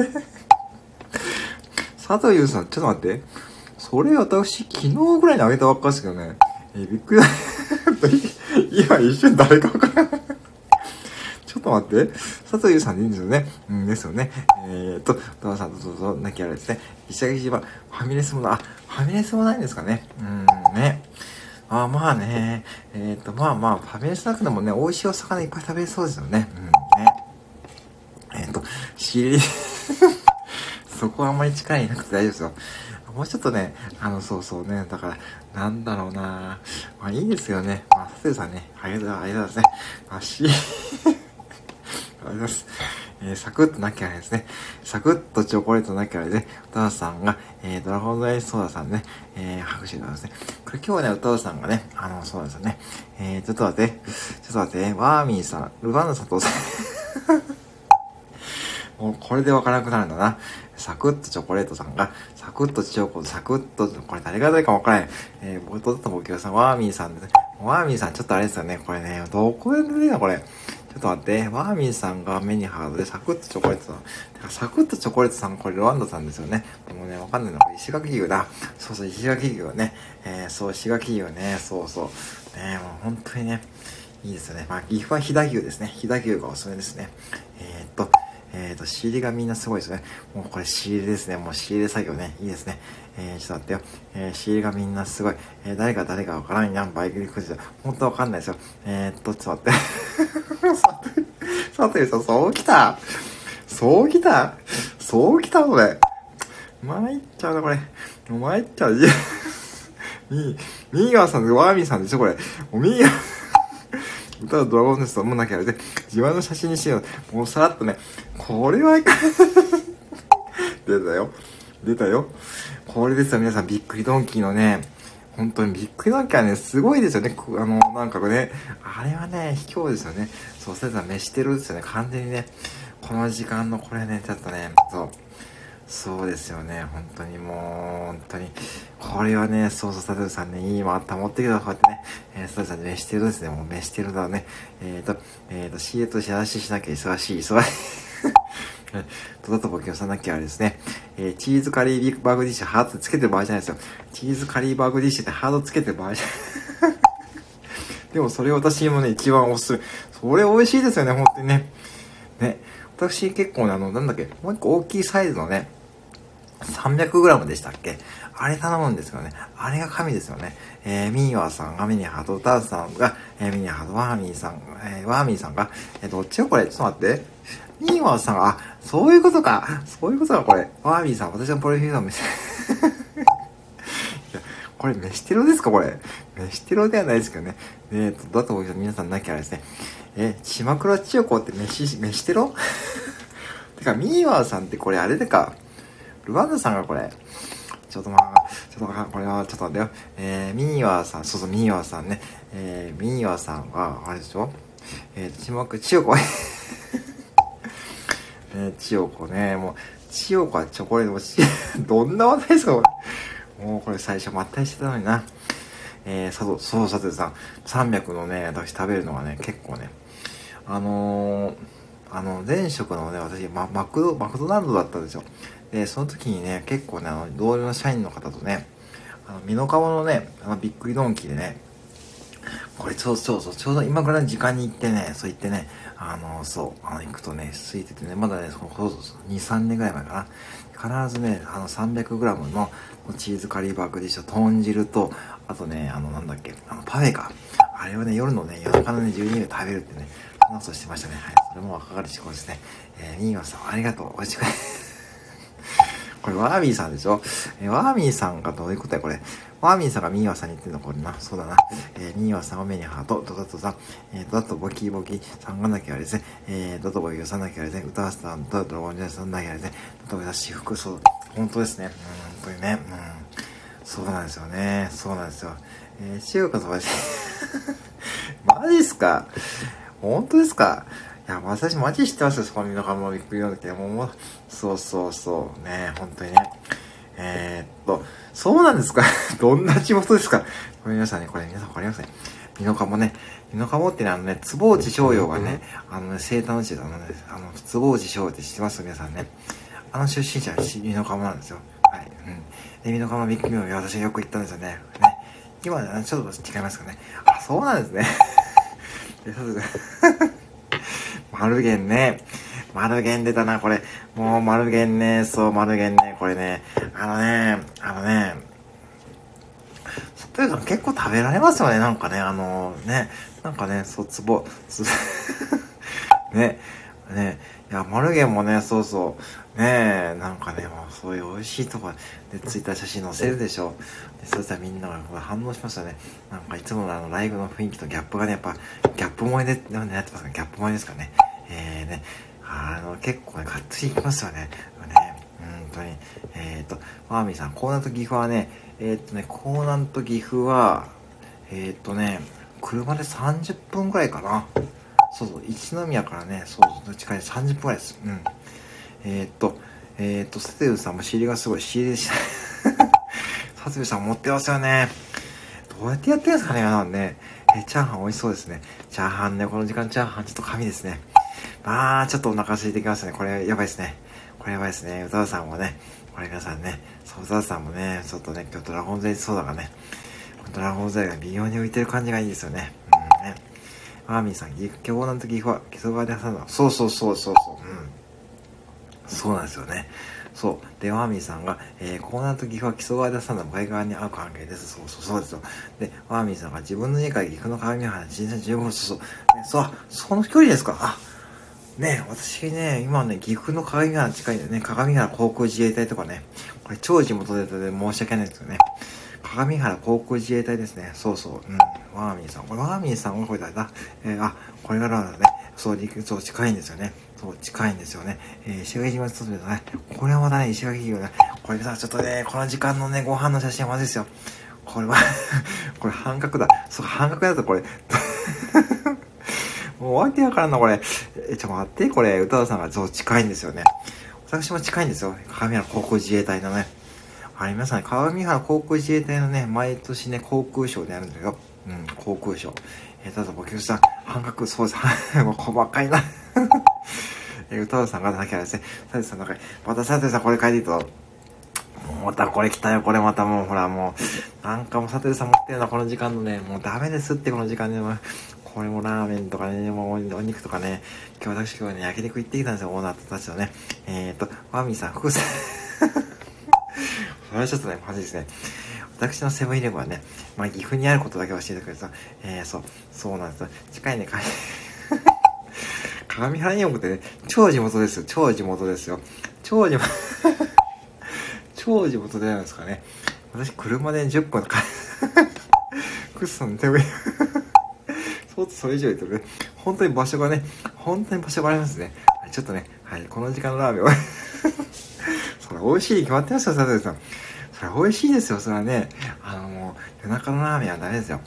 佐藤優さん、ちょっと待って。それ私、昨日ぐらいに開けたばっかですけどね。えびっくりだ。今一瞬誰かわからない。ちょっと待って。佐藤優さんでいいんですよね。うんですよね。えー、っと、トマさんとどうぞ、なきゃあれですね。石垣島、ファミレスもな、あ、ファミレスもないんですかね。うん、ね。あまあね、えっ、ー、と、まあまあ、ファミレスなくてもね、美味しいお魚いっぱい食べれそうですよね。うん、ね。えっ、ー、と、仕入れ、そこはあんまり力いなくて大丈夫ですよ。もうちょっとね、あの、そうそうね、だから、なんだろうなまあいいですよね。まあ、佐藤さんね、ありがとう、ございますね。足、ありがとうございます。えー、サクッとなきゃあれですね。サクッとチョコレートなきゃあれで、歌わさんが、えー、ドラゴンドアイスソーダさんね、えー、拍手でございますね。これ今日はね、歌わさんがね、あの、そうですよね。えー、ちょっと待って、ちょっと待って、ワーミーさん、ルバンド佐藤さん。もうこれでわからなくなるんだな。サクッとチョコレートさんが、サクッとチョコ、サクッと、これ誰が誰かわからない。えー、僕とった僕さん、ワーミーさんです。ワーミーさん、ちょっとあれですよね。これね、どこで出てるのこれ。っと待って、ワーミンさんが目にハードで、サクッとチョコレートさん。てか、サクッとチョコレートさん、これロワンドさんですよね。もうね、わかんないの。石垣牛だ。そうそう、石垣牛ね。えー、そう、石垣牛ね。そうそう。ね、もう本当にね、いいですよね。まあ、岐阜は飛騨牛ですね。飛騨牛がおすすめですね。えー、っと、えっ、と、仕入れがみんなすごいですね。もうこれ仕入れですね。もう仕入れ作業ね。いいですね。えー、ちょっと待ってよ。えー、仕入れがみんなすごい。えー、誰が誰かわからんやん。バイクで来るじゃ。本当わかんないですよ。えー、っと、ちょっと待って。さてさん、そう来たそう来たそう来たこれ。参っちゃうな、これ。参っちゃう。いや、ミー、ミーガーさんでワーミーさんでしょ、これ。もうミーガー、歌うドラゴンですともうなきゃあれで、自慢の写真にしよう。もうさらっとね、これはいかん 出たよ。出たよ。これですよ、皆さん。びっくりドンキーのね、本当にびっくりドンキーはね、すごいですよね。あの、なんかね、あれはね、卑怯ですよね。そう、それとは飯してるですよね。完全にね、この時間のこれね、ちょっとね、そう。そうですよね。本当にもう、本当に。これはね、そうそう、佐藤さんね、いいもあった持ってきたこうやってね、えー、佐藤さん飯してるですね。もう飯してるだね。えっ、ー、と、えっ、ー、と、CA としらししなきゃ忙しい、忙しい。とだと僕さなきゃあれですね。えー、チーズカリーバーグディッシュハートつけてる場合じゃないですよ。チーズカリーバーグディッシュってハードつけてる場合じゃない。でもそれ私もね、一番おすすめ。それ美味しいですよね、本当にね。ね。私結構ね、あの、なんだっけ、もう一個大きいサイズのね、300g でしたっけ？あれ頼むんですよね。あれが神ですよね。えー、ミーワーさんがミニハート、ターさんが、えー、ミニハート、ワーミーさん、えー、ワーミーさんが、えー、どっちよこれ？ちょっと待って。ミーワーさんが、あ、そういうことか。そういうことか、これ。ワーミーさん、私のプロフィールを見せ、これ、飯テロですかこれ。飯テロではないですけどね。えーと、だと思うけど、皆さんなきゃあれですね。えー、島倉千代子って飯、飯テロ？てか、ミーワーさんってこれあれでか？ルワンダさんがこれ、ちょっとまあ、ちょっとこれはちょっと待ってよ。えー、ミーワーさん、そうそう、ミーワーさんね。えー、ミーワーさんは、あれでしょ？えー、ちまく、ちよこ。えー、千代子ね、もう、千代子はチョコレートもし、どんな話題ですか、これ。もうこれ最初まったりしてたのにな。えー、佐藤、そう、佐藤さん、300のね、私食べるのはね、結構ね、あのー、あの、前職のね、私、ま、マクド、マクドナルドだったんですよ。で、その時にね、結構ね、あの、同僚の社員の方とね、あの、身の皮のね、あの、びっくりドンキーでね、これちょう、そうそう、ちょうど今ぐらいの時間に行ってね、そう言ってね、あの、そう、あの、行くとね、空いててね、まだね、そうそうそう、2、3年ぐらい前かな。必ずね、あの、300g のチーズカリーバーグディッシュ、豚汁と、あとね、あの、なんだっけ、あの、パフェか。あれをね、夜のね、夜中のね、12時食べるってね、話をしてましたね。はい。それも若かりし頃ですね。えー、ミーワさん、ありがとう。美味しく これ、ワーミーさんでしょ？えー、ワーミーさんがどういうことや、これ？ワーミーさんがミーワさんに言ってんのこれな。そうだな。えー、ミーワさんは目にハート、ドドトさん、えー、ドドボキボキさんがなきゃあれですね。えー、ドドボキさんなきゃあれですね。歌わせたんドドボキさんなきゃあれですね。ドドボキ私服、そう、本当ですね。うん、本当にね。うん。そうなんですよね。そうなんですよ。えー、中華とばし、マジっすか？本当ですか？いや、私マジ知ってますよ、そこにのかもびっくりなんだけど、もう、そうそうそう、ね、本当にね。えー、っと、そうなんですか？どんな地元ですか？これ皆さんね、これ皆さんわかりますね。美濃加茂ね。美濃加茂ってね、あのね、坪内翔陽がね、あのね、生誕の地で、あのね、あの、坪内翔陽って知ってます？皆さんね。あの出身者は美濃加茂なんですよ。はい。うん。で、美濃加茂ビッグミュー私はよく行ったんですよね。ね。今、ちょっと違いますかね。あ、そうなんですね。丸源ね。丸源出たな、これ。もう丸源ね、そう、丸源ね、これね。あのね、あのね、というか結構食べられますよね、なんかね、あのね、なんかね、そう、つぼ、つ、ね、ね、いや、丸源もね、そうそう、ねえ、なんかね、もうそういう美味しいとこでツイッター写真載せるでしょ。でそうしたらみんなが反応しましたね。なんかいつものあのライブの雰囲気とギャップがね、やっぱ、ギャップ萌えで、ね、やってますかギャップ萌えですかね。えーね、あの、結構ね、がっつりいきますよね。ね、本当に。えっ、ー、と、マーミーさん、コーナーと岐阜はね、えっ、ー、とね、コーナーと岐阜は、えっ、ー、とね、車で30分くらいかな。そうそう、一宮からね、そうそう、近い30分くらいです。うん。えっと、えっと、セテルさんも尻がすごい、尻でした。サツビさん持ってますよね。どうやってやってるんですかね、なんね。え、チャーハン美味しそうですね。チャーハンね、この時間チャーハンちょっと神ですね。あー、ちょっとお腹空いてきましたね。これやばいですね。これやばいですね。歌田さんもね、これ皆さんね、そう、歌田さんもね、ちょっとね、今日ドラゴンゼリーソーダがね、ドラゴンゼリーが微妙に浮いてる感じがいいですよね。うんね。マーミーさん、岐阜、今日なんと岐阜は、木曽川で挟んだ。そうそうそうそうそう。うん。そうなんですよね。そう。で、マーミーさんが、えー、コーナーと岐阜は木曽川で挟んだ向かい側に合う関係です。そうそうそうですよ。で、マーミーさんが自分の家から岐阜の鏡原人生15分、そうそう。そう、その距離ですか。あ、ね私ね、今ね、岐阜の鏡原近いんでね、鏡原航空自衛隊とかね、これ超地元で申し訳ないですよね。鏡原航空自衛隊ですね。そうそう。うん。ワーミーさん。これワーミーさんはこれだ？な。えー、あ、これからだね。そう、陸上近いんですよね。そう、近いんですよね。えー、石垣島に住んでたね。これはまたね、石垣島ね。これさ、ちょっとね、この時間のね、ご飯の写真はまずいですよ。これは これ半角だ。そう、半角だとこれ もうわけわからんな、これ。え、ちょっと待って、これ、宇多田さんがそう近いんですよね。私も近いんですよ。鏡原航空自衛隊のね。あれ、皆さん、鏡原航空自衛隊のね、毎年ね、航空ショーでやるんですよ。うん、航空ショー。えー、ただ、僕さん、半角、そうです。もう細かいな えー、歌うさんがなきゃですね。サテさんの中に、またサテさんこれ書いていいと、またこれ来たよ、これまたもう、ほらもう、なんかもうサテさん持ってるな、この時間のね、もうダメですって、この時間で、もこれもラーメンとかね、もうお肉とかね、今日私今日ね、焼肉行ってきたんですよ、オーナーたちとね。えー、と、ワミさん、福さん。それはちょっとね、マジですね。私のセブンイレブンはね、まあ、岐阜にあることだけ教えてくれた。えー、そう、そうなんですよ。近いね、鏡 原に送ってね、超地元ですよ。超地元ですよ。超地元 超地元でなんですかね。私、車で10分か、クッソの手上。そうそれ以上言うとね、本当に場所がね、本当に場所がありますね。ちょっとね、はい、この時間のラーメンを それ美味しいに決まってますよ、佐藤さん。それ美味しいですよ、それはね。あの、もう、夜中のラーメンはダメですよ。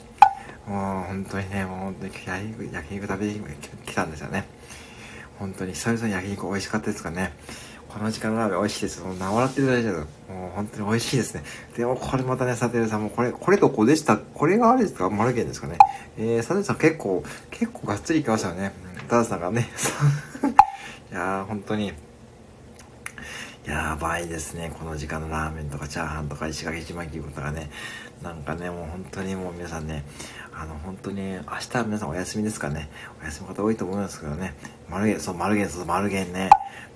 もう、本当にね、もう本当に焼肉焼肉食べに来たんですよね。本当に久々に焼肉美味しかったですかね。この時間のラーメン美味しいです。もう名笑っていただいてる。もう本当に美味しいですね。でもこれまたね、サテルさんもこれ、これとこでした？これがあれですか？マルゲンですかね。えー、サテルさん結構、結構がっつりいきましたよね。ダーさんがね。いやー、本当に。やばいですね。この時間のラーメンとかチャーハンとか石垣島気分とかね。なんかね、もう本当にもう皆さんね、あの本当に明日は皆さんお休みですかね。お休み方多いと思うんですけどね。マルゲン、そう、マルゲン、そう、マルゲンね。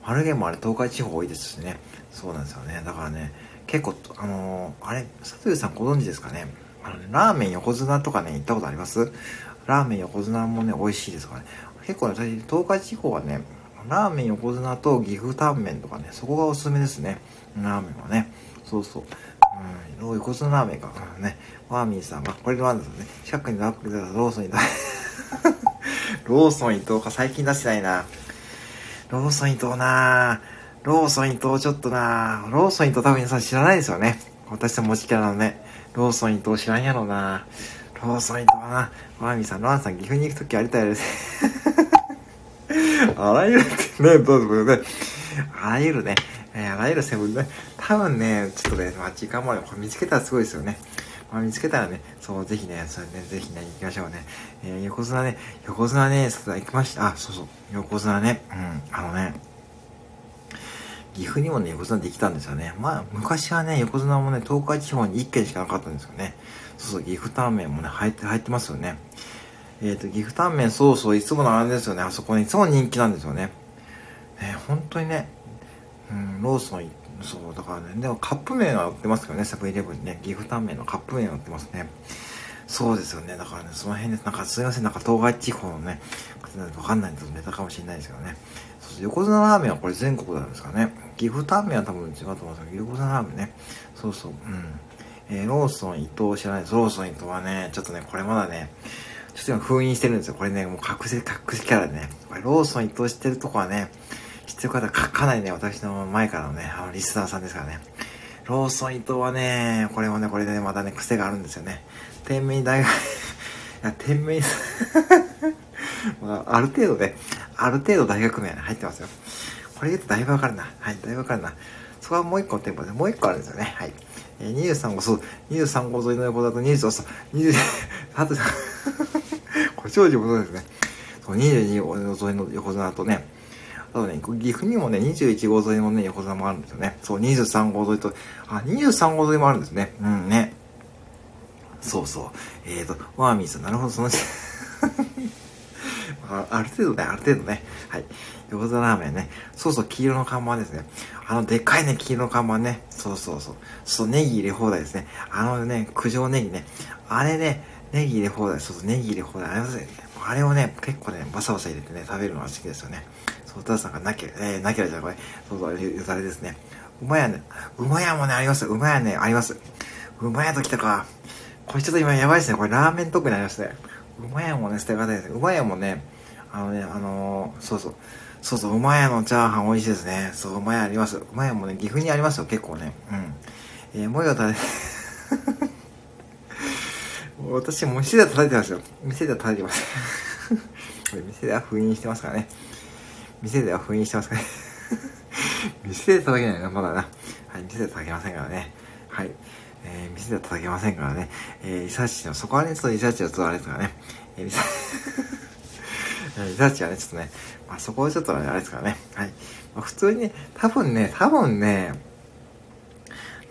マルゲンもあれ東海地方多いですしね。そうなんですよね。だからね、結構、あのー、あれ、佐藤さんご存知ですかね。あの、ね、ラーメン横綱とかね、行ったことあります？ラーメン横綱もね、美味しいですからね。結構ね、私、東海地方はね、ラーメン横綱と岐阜タンメンとかね、そこがおすすめですね。ラーメンはね。そうそう。うん、横綱ラーメンか。ね。ワーミーさんが、これなんですね。近くにラップでローソンに ローソン伊藤か最近出してないな。ローソン伊藤なローソン伊藤ちょっとなローソン伊藤多分皆さん知らないですよね。私と持ちキャラのね。ローソン伊藤知らんやろなローソン伊藤なワーミーさん、ロアンさん岐阜に行くときありたいです。あらゆるってね、どうぞね。あらゆるね、えー、あらゆるセブンね。多分ね、ちょっとね、まあ、時間までこれ見つけたらすごいですよね。まあ、見つけたらね、そう、ぜひね、それね、ぜひね、行きましょうね。えー、横綱ね、横綱ね、さ行きました。あ、そうそう、横綱ね、うん、あのね、岐阜にもね、横綱できたんですよね。まあ、昔はね、横綱もね、東海地方に1軒しかなかったんですよね。そうそう、岐阜タンメンもね、入って、入ってますよね。えっ、ー、と、岐阜タンメン、そうそう、いつも並んでるんですよね。あそこにいつも人気なんですよね。ね、本当にね、うん、ローソン、そう、だからね、でもカップ麺は売ってますけどね、セブンイレブンにね、岐阜タンメンのカップ麺は売ってますね。そうですよね。だからね、その辺で、なんかすいません、なんか東海地方のね、わかんないんですネタかもしれないですけどね。そう横綱ラーメンはこれ全国なんですかね。岐阜タンメンは多分違うと思うんですけど、横綱ラーメンね。そうそう、うん。えー、ローソン伊藤知らないです。ローソン伊藤はね、ちょっとね、これまだね、ちょっと今封印してるんですよ。これね、もう隠せ、隠しキャラでね。これローソン伊藤知ってるとこはね、知ってる方か、かなりね、私の前からのね、あの、リスナーさんですからね。ローソン伊藤はね、これもね、これでね、またね、癖があるんですよね。天命大学いや、天命 まあ、ある程度ね、ある程度大学名入ってますよ。これ言うとだいぶわかるな。はい、だいぶわかるな。そこはもう一個の店舗で、もう一個あるんですよね。はい。えー、23号、そう、23号沿いの横だと23、そう、20、さて、これ長寿もそうですね。そう、22号沿いの横綱とね、あとね、岐阜にもね、21号沿いのね、横綱もあるんですよね。そう、23号沿いと、あ、23号沿いもあるんですね。うんね。そうそう。えーと、ワーミーさん、なるほど、その あある程度ね、ある程度ね。はい。横綱ラーメンね。そうそう、黄色の看板ですね。あの、でっかいね、黄色の看板ね。そうそうそう。そう、ネギ入れ放題ですね。あのね、九条ネギね。あれね、ネギ入れ放題、そうそう、ネギ入れ放題。あれね、あれをね、結構ね、バサバサ入れてね、食べるのが好きですよね。そう、たださんがなきゃ、えー、なきゃじゃこれ。そうそう、よだれですね。うまやね。うまやもね、あります。うまやね、あります。うまやときたか。これちょっと今やばいですね。これラーメン特になりますね。うまやもね、捨て方ですね。うまやもね、あのね、あのー、そうそう。そうそう、うまやのチャーハン美味しいですね。そう、うまやあります。うまやもね、岐阜にありますよ、結構ね。うん。えー、もうよたね。私、もう店で叩いてますよ。店で叩いてます。これ店では封印してますからね。店では封印してますかね。店で叩けないな、まだな。はい、店で叩けませんからね。はい。えー、店では叩けませんからね。えー、リサーチの、そこはね、ちょっとリサーチはちょっとあれですからね。えー、リサーチ リサーチはね、ちょっとね、まあ、そこはちょっとあれですからね。はい。まあ、普通にね、多分ね、多分ね、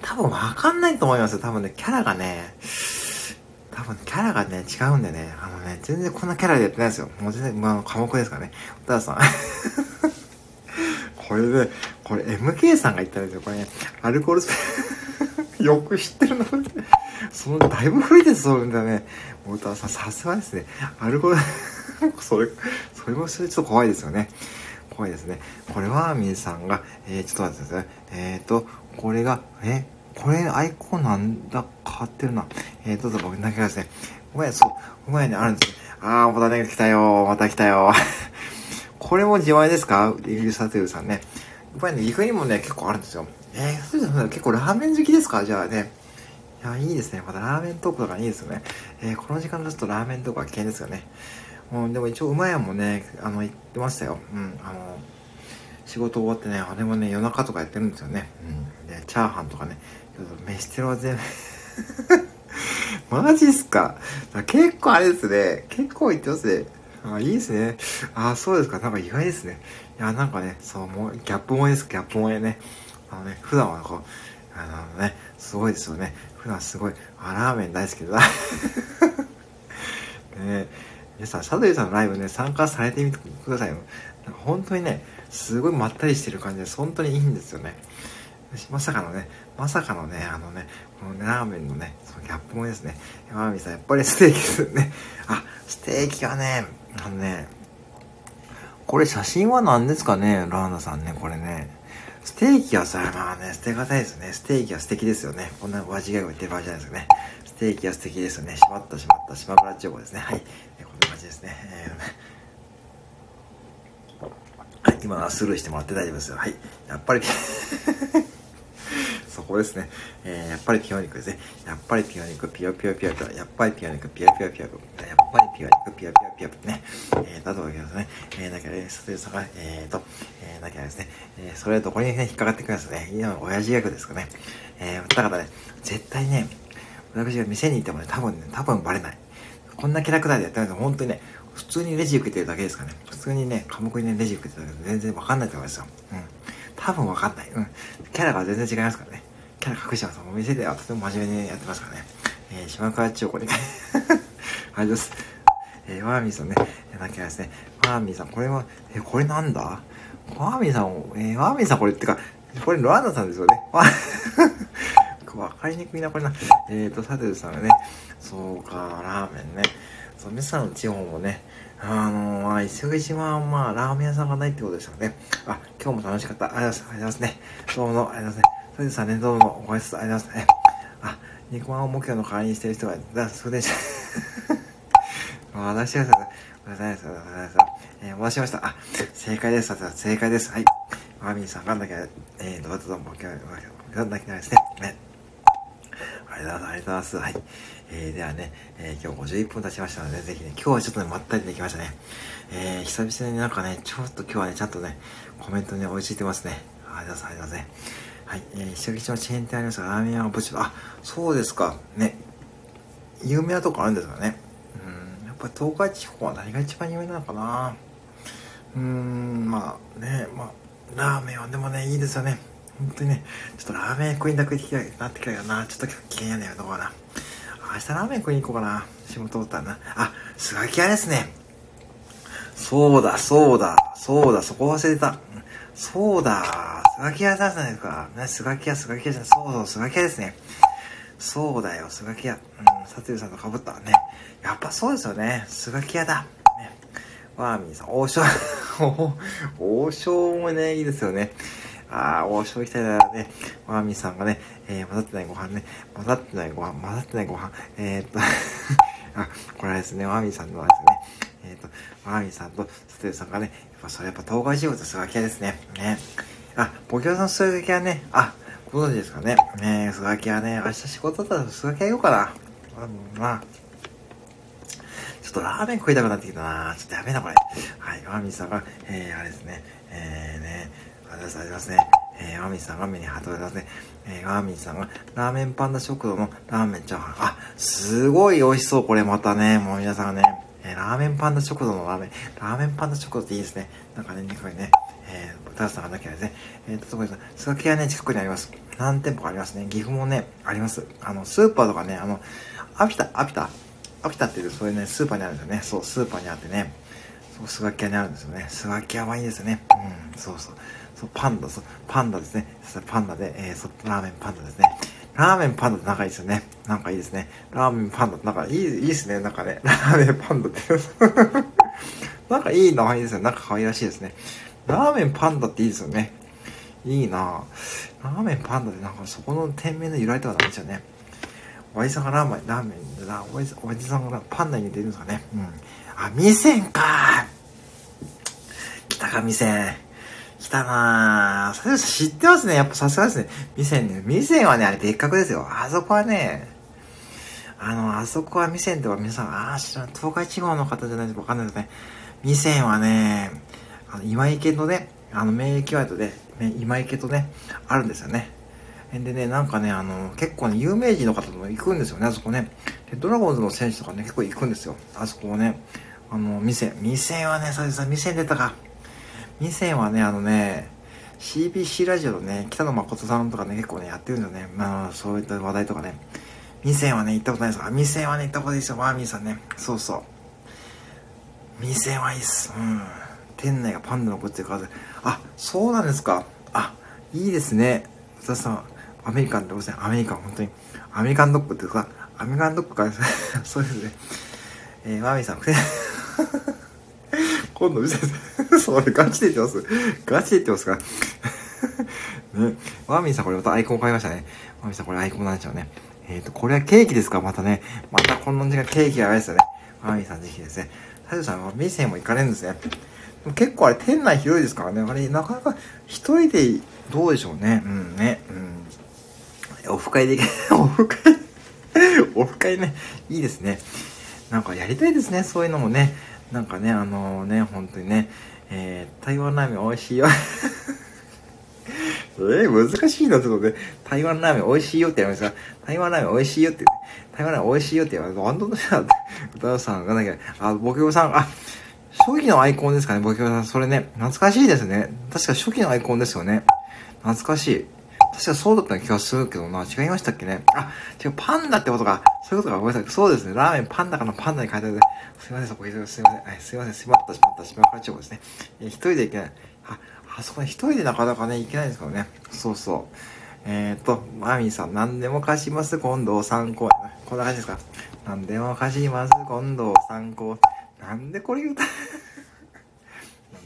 多分わかんないと思いますよ。多分ね、キャラがね、多分キャラがね、違うんでね、あのね、全然こんなキャラでやってないですよ。もう全然、まあ、科目ですからね。お田さん。これで、これ MK さんが言ったんですよ。これね、アルコールスペ よく知ってるのその、だいぶ古いです、それだね。太田さん、さすがですね。アルコール それ、それもそれちょっと怖いですよね。怖いですね。これは、みさんが、えー、ちょっと待ってください。えっ、ー、と、これが、え、これアイコンなんだ変わってるな。えー、どうぞ僕だけですね。ごめん、そう、ごめんね、あるんですね。あー、またね、来たよまた来たよ これも自前ですか？リリーサテルさんね。やっぱりね、岐阜にもね、結構あるんですよ。えー、そうですね、結構ラーメン好きですか？じゃあね。いや、いいですね。またラーメントークとかいいですよね。えー、この時間だとラーメントークは危険ですよね。うん、でも一応、うまやんもね、あの、言ってましたよ。うん、あの、仕事終わってね、あれもね、夜中とかやってるんですよね。うん。で、チャーハンとかね、飯テロは全部 マジっすか？結構あれですね。結構言ってますね。あ、いいですね。あ、そうですか。なんか意外ですね。いや、なんかね、そう、もう、ギャップ萌えです。ギャップ萌えね。あのね、普段はこう、あのね、すごいですよね。普段すごい、あ、ラーメン大好きだ。ね皆さん、サドリさんのライブね、参加されてみてくださいよ。本当にね、すごいまったりしてる感じで、本当にいいんですよね。まさかのね、まさかのね、あのね、このね、ラーメンのね、そのギャップもですね、山美さん、やっぱりステーキですね。あ、ステーキはね、あのね、これ写真は何ですかね、ラーナさんね、これね。ステーキはさ、まあね、捨てがたいですね。ステーキは素敵ですよね。こんな間違いを言ってる場合じゃないですよね。ステーキは素敵ですよね。しまったしまった、島村千代子ですね。はい。こんな感じですね。えー、はい、今はスルーしてもらって大丈夫ですよ。はい。やっぱり そこですね。えー、やっぱりピヨ肉ですね。やっぱりピヨ肉、ピヨピヨピヨピヨ。やっぱりピヨ肉、ピヨピヨピヨピヨ。やっぱりピヨ肉、ピヨピヨピヨピヨね。えー、だとわけですね。えー、だから、ストレスが、えーと、えー、だからですね。えー、それとこにね、引っかかってくるんですね。今の親父役ですかね。えー、だからね、絶対ね、私が店にいてもね、多分ね、多分バレない。こんなキャラクターでやってないと、本当にね、普通にレジ受けてるだけですかね。普通にね、科目にね、レジ受けてるだけで全然わかんないと思いますよ。うん。多分わかんない。うん。キャラが全然違いますからね。キャラ隠してます。お店ではとても真面目にやってますからね。えー、島川千代子に、あれです。えー、ワーミーさんね、えー、なきゃですね。ワーミーさん、これは、えー、これなんだ？ワーミーさん、えー、ワーミーさんこれってか、これロアンナさんですよね。わかりにくいな、これな。えっ、ー、と、サテルさんがね、そうか、ラーメンね。そう、皆さんの地方もね、あのーまあ、石垣島は、まあ、ラーメン屋さんがないってことですよね。あ、今日も楽しかった。ありがとうございますね。どうも、ありがとうございますね。サテルさんね、どうも、お会いすありがとうございますね。あ、肉まんを目標の代わりにしてる人が、だ、それで、私はさ、ごめんなさい、ごめんなさい。えー、戻しました。あ、正解です。正解です。はい。マーミンさん、がんだけ、えー、どうぞどうも、がんだけないですね。ね。ありがとうございます。ありがとうございます。はい。えー、ではね、えー、今日51分経ちましたので、ぜひね、今日はちょっとね、まったりできましたね。えー、久々になんかね、ちょっと今日はね、ちゃんとね、コメントに追いついてますね。ありがとうございます。ね。はい。えー、石垣島チェーン店ありますが、ラーメン屋はぼちぼあ、そうですか。ね。有名なとこあるんですかね。うん、やっぱり東海地方は何が一番有名なのかな。うーん、まあね、まあ、ラーメンはでもね、いいですよね。本当にね、ちょっとラーメン食いになくなってきたよな。ちょっと危険やねん、どうかな。明日ラーメン食いに行こうかな。仕事終ったらな。あ、スガキ屋ですね。そうだ、そうだ、そうだ、そこ忘れた。そうだ、スガキ屋さんじゃないですか。ね、スガキ屋、スガキ屋じゃない。そうそう、スガキ屋ですね。そうだよ、スガキ屋。うん、サツユさんと被ったね。やっぱそうですよね。スガキ屋だ。ね。ワーミーさん、王将、王将もね、いいですよね。ああ、王将行きたいなね。マーミーさんがね、えー、混ざってないご飯ね。混ざってないご飯、混ざってないご飯。えー、っと あ、これですね、マーミーさんのですね、えー、っと、マーミーさんとステルさんがね、やっぱそれやっぱ東海地方とスガキ屋ですね。ね。あ、ボキョさんスガキ屋ね、あ、ご存知ですかね。ねスガキ屋ね、明日仕事だったらスガキ屋行こうかな。まあ、ちょっとラーメン食いたくなってきたなちょっとやめな、これ。はい、マーミーさんが、えー、あれですね、えー、ね、ありがとうございますね。えー、ワミさんが目にハートでますね。えー、ワミさんが、ラーメンパンダ食堂のラーメンチャーハン。あ、すごい美味しそう、これまたね。もう皆さんがね、えー、ラーメンパンダ食堂のラーメン、ラーメンパンダ食堂っていいですね。なんかね、肉がね、えー、タラさんがなきゃですね。えーと、そこです。スガキ屋ね、近くにあります。何店舗かありますね。岐阜もね、あります。あの、スーパーとかね、あの、アピタ、アピタ、アピタっていう、そういうね、スーパーにあるんですよね。そう、スーパーにあってね。そう、スガキ屋にあるんですよね。スガキ屋はいいですね。うん、そうそう。そう、パンダ、そう、パンダですね。パンダで、えー、そう、ラーメンパンダですね。ラーメンパンダって仲いいですよね。なんかいいですね。ラーメンパンダってなんかいい、いいですね。なんかね、ラーメンパンダって なんかいい名前ですよ。なんか可愛らしいですね。ラーメンパンダっていいですよね。いいなぁラーメンパンダってなんかそこの店名の由来とかなんですよね。おやじさんがラーメン、ラーメンでな、おやじさんがパンダに似てるんですかね。うん。あ、店か来たか、店。来たなぁ。知ってますね。やっぱさすがですね。店ね。店はね、あれ別格ですよ。あそこはね、あの、あそこは店とか皆さん、ああ、知らん、東海地方の方じゃないとわかんないですね。店はね、あの、今池のね、あの、免疫ワイドで、今池とね、あるんですよね。でね、なんかね、あの、結構ね、有名人の方とも行くんですよね、あそこね。で、ドラゴンズの選手とかね、結構行くんですよ。あそこをね。あの、店。店はね、ささん、店出たか。店はね、あのね、CBC ラジオのね、北野誠さんとかね、結構ね、やってるんですよね。まあ、そういった話題とかね。店はね、行ったことないですか店はね、行ったことないですよ、マーミーさんね。そうそう。店はいいっす。うん。店内がパンダのグッズで数。あ、そうなんですか。あ、いいですね。佐さん、アメリカンでございます。アメリカン、本当に。アメリカンドッグっていうか、アメリカンドッグか、そうですね。えー、マーミーさん、今度、それガチで言ってます。ガチで言ってますか ね。マーミーさんこれまたアイコン買いましたね。マーミーさんこれアイコンなんでしょうね。えっ、ー、と、これはケーキですか？またね。またこの時間ケーキやばいですよね。マーミーさんぜひですね。タジさんは店も行かれるんですね。結構あれ店内広いですからね。あれ、なかなか一人でどうでしょうね。うんね。うん。オフ会で、オフ会オフ会ね。いいですね。なんかやりたいですね。そういうのもね。なんかね、あのー、ね、本当にね。えー、台湾ラーメン美味しいよ えー、難しいな、ちょっとね。台湾ラーメン美味しいよって言われますか台湾ラーメン美味しいよって、台湾ラーメン美味しいよって言われます。本当だよ。歌さんがなきゃ、あ、ボケオさん、あ、初期のアイコンですかね、ボケオさん。それね、懐かしいですね。確か初期のアイコンですよね。懐かしい。確かそうだった気がするけどな、違いましたっけね？あ、違う、パンダってことか。そういうことか、ごめんなさい。そうですね。ラーメンパンダかのパンダに書いてある。すいません、そこ、すいません。はい、すいません、しまった、しまった、しまった、地方ですね。え、一人で行けない。あ、あそこに一人でなかなかね、行けないんですからね。そうそう。えっ、と、マミーさん、何でも貸します、今度参考。こんな感じですか何でも貸します、今度参考。なんでこれ歌何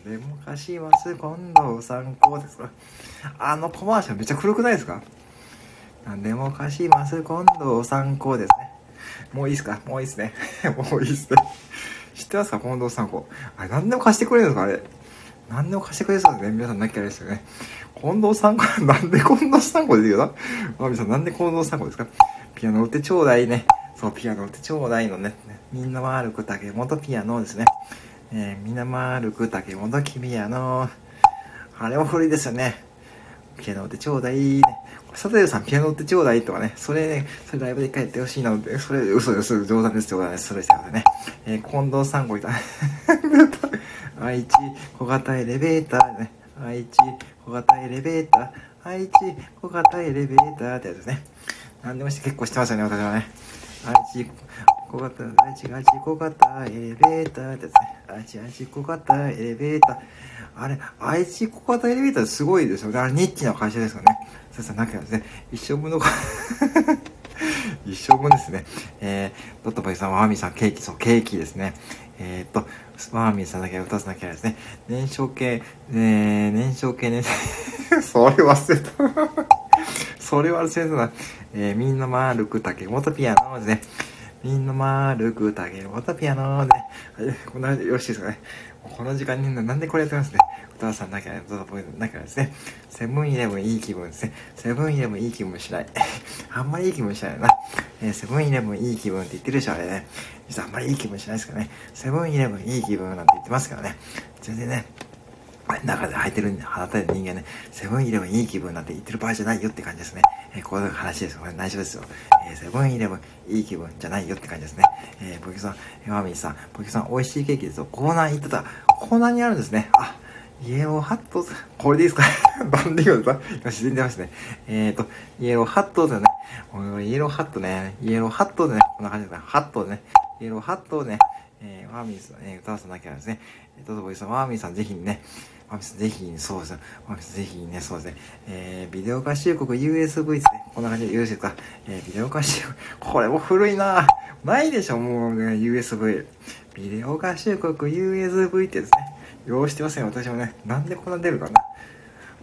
でも貸します、今度参考ですあのコマーシャルめっちゃ古くないですか？何でも貸します、今度参考ですね。もういいですか？もういいですね。もういいですね。知ってますか？近藤参考。あれ、何でも貸してくれるんですか？あれ。何でも貸してくれそうですね。皆さんなきゃあれですよね。近藤さんなんで近藤さんこ出てるよな。まみさん、なんで近藤さんこですか？ピアノ売ってちょうだいね。そう、ピアノ売ってちょうだいのね。みんな丸く竹本ピアノですね。えー、みんな丸く竹本ピアノ。あれも古いですよね。ピアノってちょうだいね。サタユさんピアノってちょうだいとかね。それね、それライブで一回やってほしいなので、それ嘘です。冗談ですよ。それしてくださいね。えー、近藤さんごいた。愛知小型エレベーターね。愛知小型エレベーター。愛知小型エレベーターってやつですね。何でもして結構してますよね、私はね。愛知小型、愛知愛知小型エレベーターってやつね。愛知愛知小型エレベーター。あれ、愛知小型エレベーターすごいですよね。あれ、ニッチな会社ですよね。そうそう、なんかですね、一生分の 一生分ですね。えー、ドットバイさんはアミさん、ケーキ、そう、ケーキですね。えー、っと、マーミーさんだけ二つだけですね。燃焼系、えー、燃焼系ね。それ忘れた。それ忘れたな。えー、みんな丸く竹元ピアノですね。みんな丸く竹元ピアノで、ね。こんな、よろしいですかね。この時間になんでこれやってますね。歌さんだけは、どうぞ、だからですね。セブンイレブンいい気分ですね。セブンイレブンいい気分しない。あんまりいい気分しないな。えー、セブンイレブンいい気分って言ってるでしょ、あれね。実はあんまりいい気分しないですからね。セブンイレブンいい気分なんて言ってますからね。全然ね、中で履いてるんで、放たれる人間ね、セブンイレブンいい気分なんて言ってる場合じゃないよって感じですね。えー、こういう話です。これ内緒ですよ。えー、セブンイレブンいい気分じゃないよって感じですね。えー、ボキさん、マミーさん、ボキさん、美味しいケーキですよ。コーナー行ってた。コーナーにあるんですね。あ、イエローハット、これでいいですか？バンディングですか？今自然に出ましたね。えーと、イエローハットでね、イエローハットね、イエローハットでね、こんな感じですね。ハットでね、イエローハットでね、えー、ワーミーさん、えー、歌わさなきゃですね。えー、どうぞボイさん、ワーミーさんぜひね、ワーミーさんぜひ、そうですね。ワーミーさんぜひね、そうですね。えー、ビデオ化集国 USB ですね。こんな感じでよろしいですか。えー、ビデオ化集国、これも古いなないでしょ、もうね、USB。ビデオ化集国 USB ってですね。ようしてません、私もね。なんでこんな出るかな。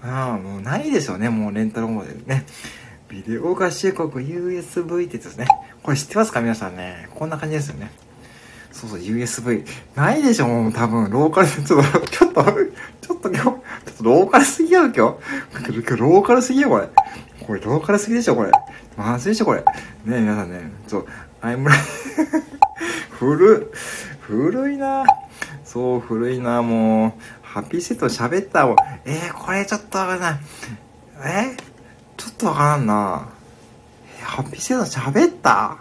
ああ、もうないでしょうね、もうレンタルモデルね。ビデオ合衆国 USB ってですね。これ知ってますか皆さんね。こんな感じですよね。そうそう、USB。ないでしょもう多分、ローカル、ちょっと、ちょっと、ちょっと今日、ちょっとローカルすぎやろ今日。今日ローカルすぎよこれ。これローカルすぎでしょこれ。まずいでしょこれ。ねえ皆さんね。そう、アイムラ、古、古いなそう、古いなもう。ハッピーセット喋ったもん。えー、これちょっとわかんない。えちょっとわからんな。えー、ハッピーセット喋った？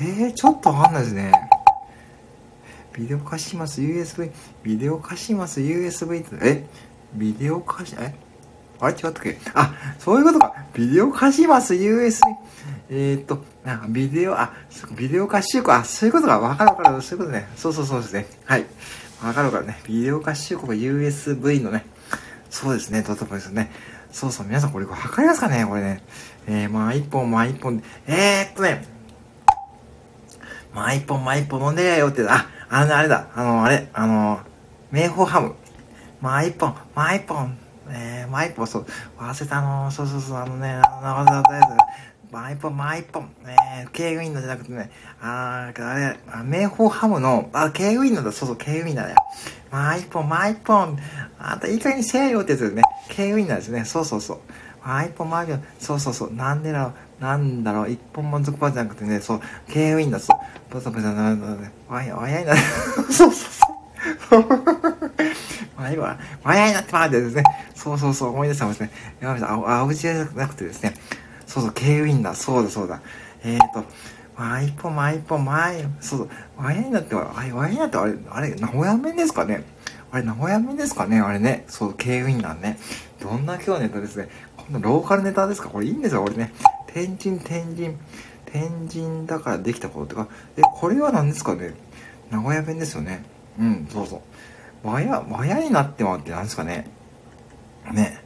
えー、ちょっとわかんないですね。ビデオ化します USB。ビデオ化します USB って、え？ビデオ化し、え？あれ？違ったっけ？あ、そういうことか。ビデオ貸します、USB。えー、っと、あ、ビデオ、あ、ビデオ貸し国、あ、そういうことか。わかるわかる。そういうことね。そうそうそうですね。はい。わかるからね。ビデオ貸し国 USB のね。そうですね。ドットポですね。そうそう。皆さんこれ、測りますかね？これね。えー、まあ一本、まあ一本。えー、っとね。まあ一本、まあ一本飲んでやよって、あ、あの、あれだ。あの、あれ、あの、名宝ハム。まあ一本、まあ一本。えー、まあ一本、そう、忘れたの、そうそうそう、あのね、あの、忘れたやつ。まあ一本、まあ一本。えー、ケーグインのじゃなくてね、あー、あれ、あ名宝ハムの、あ、ケーグインのだ、そうそう、ケーグインだね。まあ一本、まあ一本。あんたいい加減にせえよってやつですね。ケーグインなんですね。そうそうそう。まあ一本、まあ一本。そうそうそう。なんでだろう。なんだろう、一本満足パーじゃなくてね、そう、K ウィンだ、そう、ブザブザな、わや、わやいな、そうそうそう。わや、わやいなってまーですね。そうそうそう、思い出したもんですね。やばい、あ、あ、うちじゃなくてですね。そうそう、K ウィンだ、そうだそうだ。えーと、まあ一本、まあ一本、まあ、そうそう、わやいなって、あれ、わやいなって、あれ、あれ、名古屋弁ですかねあれ、名古屋弁ですかねあれね。そう、K ウィンなんね。どんな今日ネタですね。このローカルネタですかこれいいんですよ、俺ね。天神、天神、天神だからできたことってか、え、これは何ですかね名古屋弁ですよね。うん、そうそう。わや、わやになってもって何ですかねね。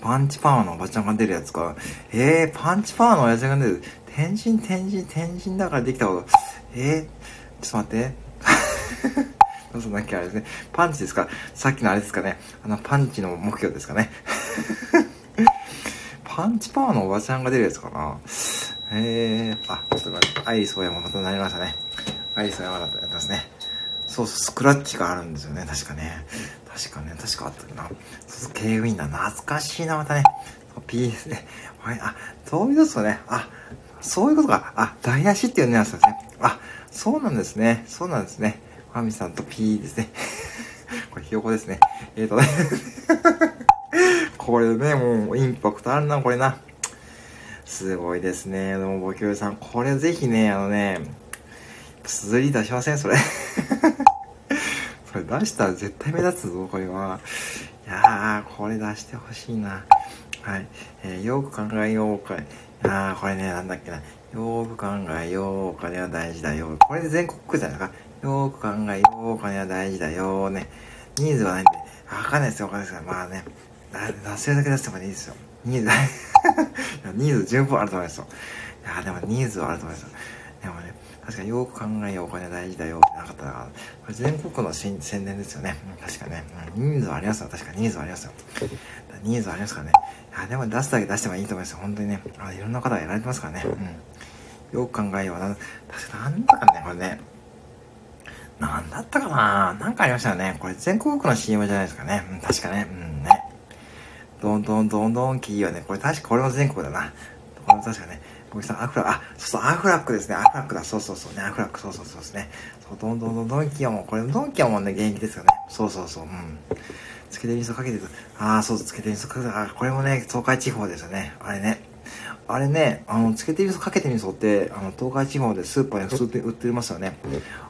パンチパワーのおばちゃんが出るやつか。えー、パンチパワーのおやちゃんが出る。天神、天神、天神だからできたこと。えー、ちょっと待って。どうなきゃあれですね。パンチですか？さっきのあれですかね。あの、パンチの目標ですかね。パンチパワーのおばちゃんが出るやつかなへえあ、ちょっと待って、アイリスオーヤマまたなりましたね。アイリスオーヤマだったやってますね。そうそう、スクラッチがあるんですよね、確かね。確かね、確かあったな。そうそう、K ウィンだ。懐かしいな、またね。P でね。はい、あ、そういうことね。あ、そういうことか。あ、台無しっていうニュアンスですね。あ、そうなんですね。そうなんですね。ファミさんと P ですね。これひよこですね。えーとね これね、もうインパクトあるな、これな。すごいですね。でも、ボキューさん、これぜひね、あのね、綴り出しませんそれ。それ出したら絶対目立つぞ、これは。いやー、これ出してほしいな。はい。えー、よく考えようかい。あー、これね、なんだっけな。よーく考えよう、お金は大事だよ。これで全国区じゃないか。よーく考えよう、お金は大事だよ。ね。ニーズはないんで。わかんないですよ、わかんないですけど。まあね。出せるだけ出してもいいですよ。ニーズ、ニーズ十分あると思いますよ。いや、でもニーズはあると思いますよ。でもね、確かによく考えようお金は大事だよってなかったら、これ全国の宣伝ですよね。確かね、ニーズはありますよ。確かにニーズはありますよ。ニーズはありますからね。いや、でも出すだけ出してもいいと思いますよ。本当にね。あいろんな方がやられてますからね。うん。よく考えような。確かなんだかね、これね。なんだったかななんかありましたよね。これ全国区の CM じゃないですかね。うん、確かね。うんね。どんどんどんどんキーはね、これ確かこれも全国だな。これも確かね、小木さん、アフラック、あ、そうそう、アフラックですね。アフラックだ。そうそうそうね、アフラック、そうそうそうですね。そう、どんどんどんどんキーはもう、これ、ドンキはもうね、現役ですよね。そうそうそう、うん。つけて味噌かけてるああ、そうつけて味噌かけてあ、これもね、東海地方ですよね。あれね。あれね、あの、つけて味噌かけて味噌って、あの、東海地方でスーパーに売ってますよね。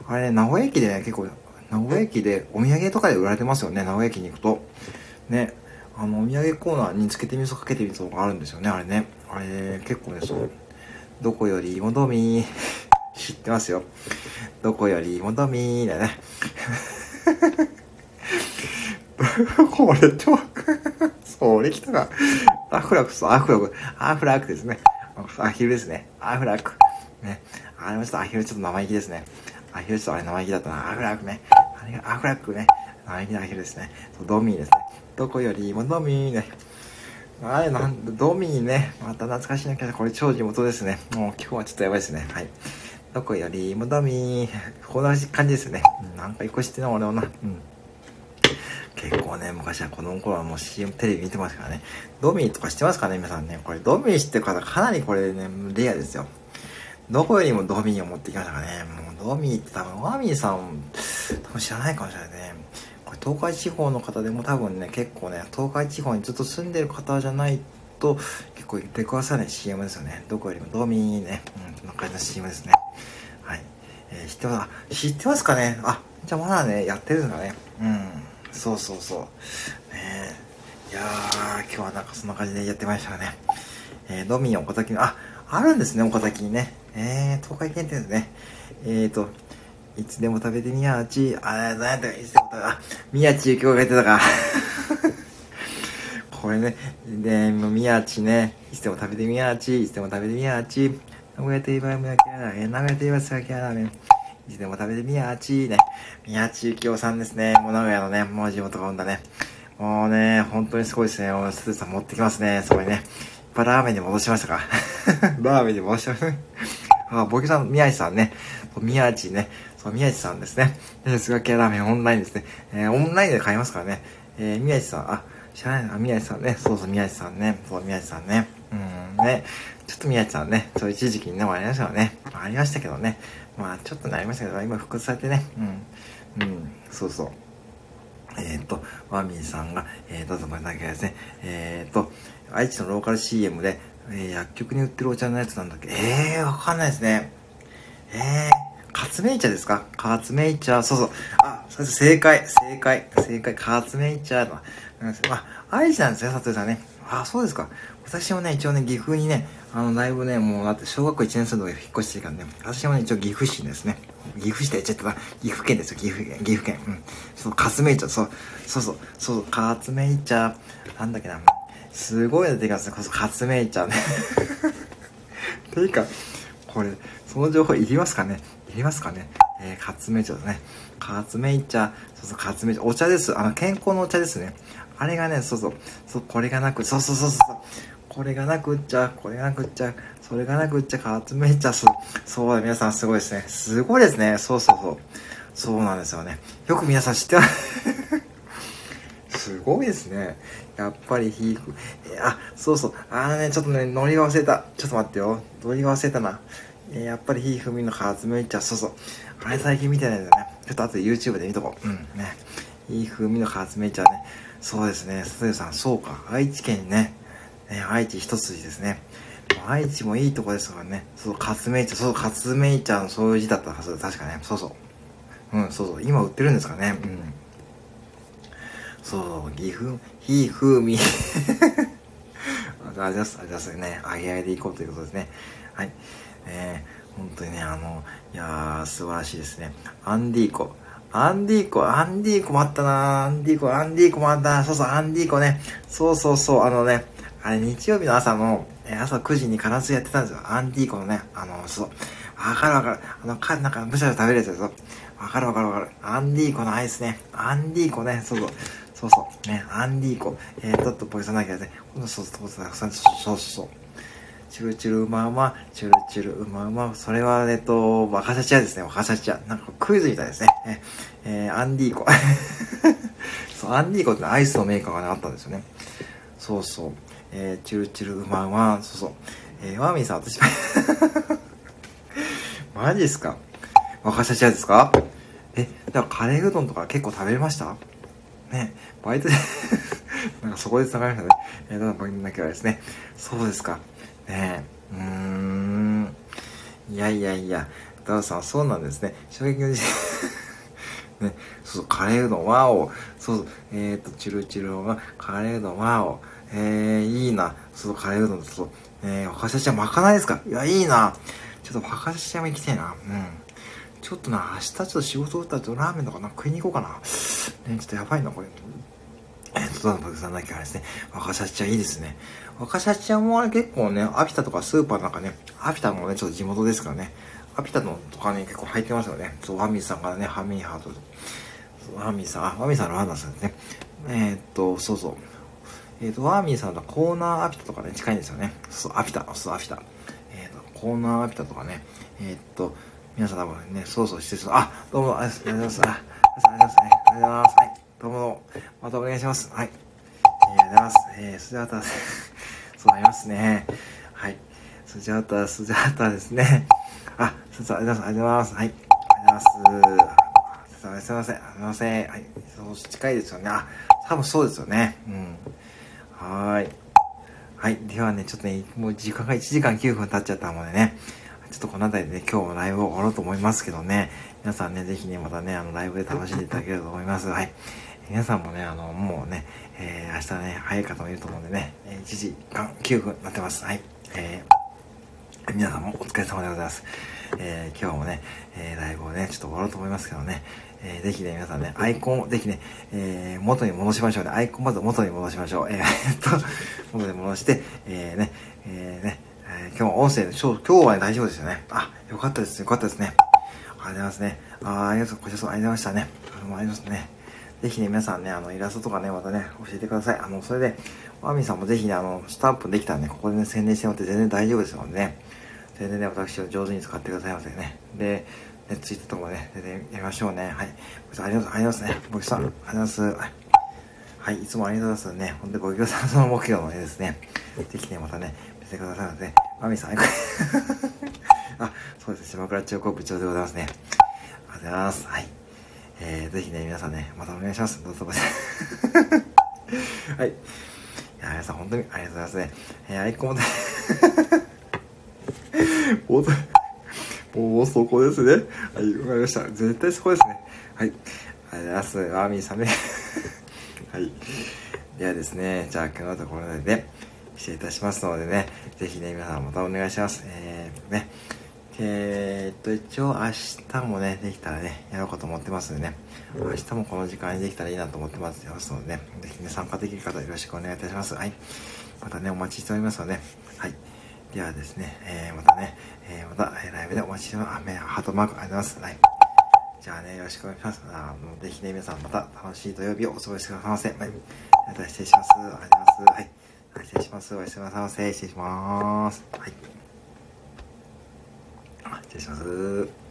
あれね、名古屋駅でね、結構、名古屋駅でお土産とかで売られてますよね、名古屋駅に行くと。ね。あの、お土産コーナーにつけて味噌かけて味噌があるんですよね、あれね。あれ、結構ね、そう。どこよりもどみ 知ってますよ。どこよりもどみだね。これと、それ来たか。アフラクス、アフラク、アフラクですね。アヒルですね。アフラク。ね。あれもちょっとアヒルちょっと生意気ですね。アヒルちょっとあれ生意気だったな。アフラクね。あれがアフラクね。生意気なアヒルですね。ドミーですね。どこよりもドミーね。あれなん、ドミーね。また懐かしいなきゃ、これ超地元ですね。もう今日はちょっとやばいですね。はい。どこよりもドミー。こんな感じですね。なんか一個知ってんの俺もな。うん。結構ね、昔はこの頃はもう CM テレビ見てますからね。ドミーとか知ってますかね皆さんね。これドミー知ってる方かなりこれね、レアですよ。どこよりもドミーを持ってきましたかね。もうドミーって多分、ワミーさん、多分知らないかもしれないね。これ東海地方の方でも多分ね、結構ね、東海地方にずっと住んでる方じゃないと、結構出くわさない CM ですよね。どこよりもドミーね。うん、こんな感じの CM ですね。はい。えー、知ってます、知ってますかね？あ、じゃあまだね、やってるんだね。うん。そうそうそう。ねいやー、今日はなんかそんな感じでやってましたね。えー、ドミン岡崎の、あ、あるんですね、岡崎にね。えー、東海限定ですね。えーと、いつでも食べてみやち、あ、なんやったか、いつでも食べ、あ、宮地ゆきおが言ってたか。これね、で、もう宮地ね、いつでも食べてみやち、いつでも食べてみやち、名古屋といえば宮城ラーメン、名古屋といえば佐賀ラーメン。いつでも食べてみやちね。宮地ゆきおさんですね。もう名古屋のね、もう地元が生んだね。もうね、本当にすごいですね。スーさん持ってきますね。すごいね。やっぱラーメンに戻しましたか？ラーメンに戻しました。あ、ボケさん、宮地さんね。宮地ね。そう、宮地さんですね。で、菅系ラーメンオンラインですね。えー、オンラインで買いますからね。えー、宮地さん、あ、知らないな、宮地さんね。そうそう、宮地さんね。そう、宮地さんね。うん、ね。ちょっと宮地さんね、そう一時期にね、ありましたよね。ありましたけどね。まあ、ちょっとなりましたけど、今復活されてね。うん。うん、そうそう。えっ、ー、と、ワミンさんが、えー、どうぞまだけですね。えっ、ー、と、愛知のローカル CM で、えー、薬局に売ってるお茶のやつなんだっけ？えー、わかんないですね。えー、カツメイ茶ですか？カツメイ茶、そうそう。あ、それ正解、正解、正解、カツメイ茶の。あ、愛知なんですね、佐藤さんね。あ、そうですか。私もね、一応ね、岐阜にね、あの、だいぶね、もうだって小学校1年生の時引っ越してるからね、私もね、一応岐阜市ですね。岐阜市って言っちゃった岐阜県ですよ、岐阜県、岐阜県。うん。そう、カツメイ茶、そう、そうそう、そう、カツメイ茶、なんだっけな、すごいの出てきますね、こそカツメイ茶ね。ていうか、これ、その情報いりますかね？いりますかね？えー、カツメイ茶ですね。カツメイ茶、そうそう、カツメイ茶、お茶です。あの、健康のお茶ですね。あれがね、そうそう、そう、これがなく、そうそうそうそう、これがなくっちゃ、これがなくっちゃ、それがなくっちゃ、かつめちゃ、そう、そうだ、皆さんすごいですね。すごいですね。そうそうそう。そうなんですよね。よく皆さん知ってます すごいですね。やっぱり皮膚、えあ、そうそう。あのね、ちょっとね、ノリが忘れた。ちょっと待ってよ。ノリが忘れたな。えやっぱり皮膚みのかつめちゃ、そうそう。あれ最近見てないんだよね。ちょっと後で YouTube で見とこう。うん、ね。皮膚みのかつめちゃね。そうですね、佐藤さん、そうか。愛知県にね、ね愛知一筋ですね。愛知もいいとこですからね。そう、勝明茶、そう、勝明茶のそういう字だったはず、確かね。そうそう。うん、そうそう。今売ってるんですかね。うん。そう、岐阜、ひふみ。ありがとうございます。ありがとうございますね。あげあげでいこうということですね。はい。えー、本当にね、あの、いやー、素晴らしいですね。アンディーコ。アンディーコ、アンディーコもあったなアンディーコ、アンディーコもあったなそうそう、アンディーコね。そうそうそう、あのね、あれ日曜日の朝の、え朝9時に必ずやってたんですよ。アンディーコのね、あの、そう。わかるわかる。あの、か、なんか、むしゃむしゃ食べるやつですよ。わかるわかるわかる。アンディーコのアイスね。アンディーコね、そうそう。そうそう。ね、アンディーコ。えー、ちょっとポイさなきゃね。そうそうそう、そうそうそうそう。チュルチュルうまうま、チュルチュルうまうま。それは、えっと、若シャチアですね。若シャチア。なんかクイズみたいですね。えー、アンディーコ。そう、アンディーコってアイスのメーカーがね、あったんですよね。そうそう。えー、チュルチュルうまうま。そうそう。えー、ワーミーさん、私、マジですか？若シャチアですか？え、だからカレーうどんとか結構食べれました？ね、バイトで なんかそこで繋がりましたね。えー、ただバイトだけはですね。そうですか。ねえ、うーん。いやいやいや、ダウさん、そうなんですね。衝撃の事 ね、そうそう、カレーうどん、ワオ。そうそう、えっ、ー、と、チルチルは、カレーうどん、ワオ。えー、いいな。そう、カレーうどん、そう。えー、若狭ちゃん、まかないですか？いや、いいな。ちょっと若狭ちゃんも行きたいな。うん。ちょっとな、明日ちょっと仕事終わったらラーメンとかな食いに行こうかな。ね、ちょっとやばいな、これ。えっと、どうも、さんだけはですね、若狭ちゃんいいですね。若狭ちゃんも結構ね、アピタとかスーパーなんかね、アピタもね、ちょっと地元ですからね、アピタのとかね、結構入ってますよね。そう、ワミさんからね、ハミーハート。ワミさん、あ、ワミさんのワンダさんですね。えー、っと、そうそう。えー、っと、ワーミーさんとコーナーアピタとかね、近いんですよね。そう、アピタ、そう、アピタ。えー、っと、コーナーアピタとかね、えっと、皆さん多分ね、そうそうしてそう、あ、どうも、ありがとうございます。あ、ありがとうございます。ありがとうございます。はい、どうも、またお願いします。はい。えー、ありがとうございます。えー、スジャータ、そうなりますね。はい。スジャータ、スジャータですね。あ、すいません、ありがとうございます。はい。ありがとうございます。すいません、すいません。はい。そう、近いですよね。あ、多分そうですよね。うん。はい。はい。ではね、ちょっとね、もう時間が1時間9分経っちゃったのでね、ちょっとこの辺りでね、今日もライブを終わろうと思いますけどね、皆さんね、ぜひね、またね、あの、ライブで楽しんでいただければと思います。はい。皆さんもね、あの、もうね、えー、明日ね、早い方もいると思うんでね、1時間9分になってます。はい。えー、皆さんもお疲れ様でございます。えー、今日もね、えー、ライブをね、ちょっと終わろうと思いますけどね、えー、ぜひね、皆さんね、アイコンをぜひね、えー、元に戻しましょうね。アイコンまず元に戻しましょう。えー、っと、元に戻して、えー、ね、えー、ね、えー、今日音声、今日はね、大丈夫ですよね。あ、よかったです。よかったですね。ありがとうございますね。あありがとう、ごちそありがとうございましたね。ありがとうございますね。ぜひね、皆さんね、あの、イラストとかね、またね、教えてください。あの、それで、ワミさんもぜひね、あの、スタンプできたらね、ここでね、宣伝してもらって全然大丈夫ですのでね、全然ね、私を上手に使ってくださいませね。で、ね、ツイッターとかもね、全然やりましょうね。はい。ありがとうございますね。僕さん、ありがとうございます。はい。いつもありがとうございますね。本当にご協賛その目標の絵ですね。ぜひね、またね、見てくださいませ。マミさん、あ、そうですね。島倉千代子部長でございますね。ありがとうございます。はい。えー、ぜひね、皆さんね、またお願いします。どうぞ。はい。いや、皆さん本当にありがとうございますね。えー、アイコンで もうそこですね。はい、わかりました。絶対そこですね。はい。ありがとうございます。アーミーさんね。はい。ではですね、じゃあ今日のところでね、失礼いたしますのでね、ぜひね、皆さんまたお願いします。えー、ね。えー、っと、一応明日もね、できたらね、やろうかと思ってますんでね、明日もこの時間にできたらいいなと思ってますのでね、ぜひね、参加できる方よろしくお願いいたします。はい。またね、お待ちしておりますので、はい。ではですね、えー、またね、えー、また、えライブでお待ちしてます。ハートマークありがとうございます。はい。じゃあね、よろしくお願いします。あのぜひね、皆さんまた楽しい土曜日をお過ごしくださいませ。はい。また失礼します。ありがとうございます。はい。失礼します。おやすみなさいませ。失礼します。はい。失礼します。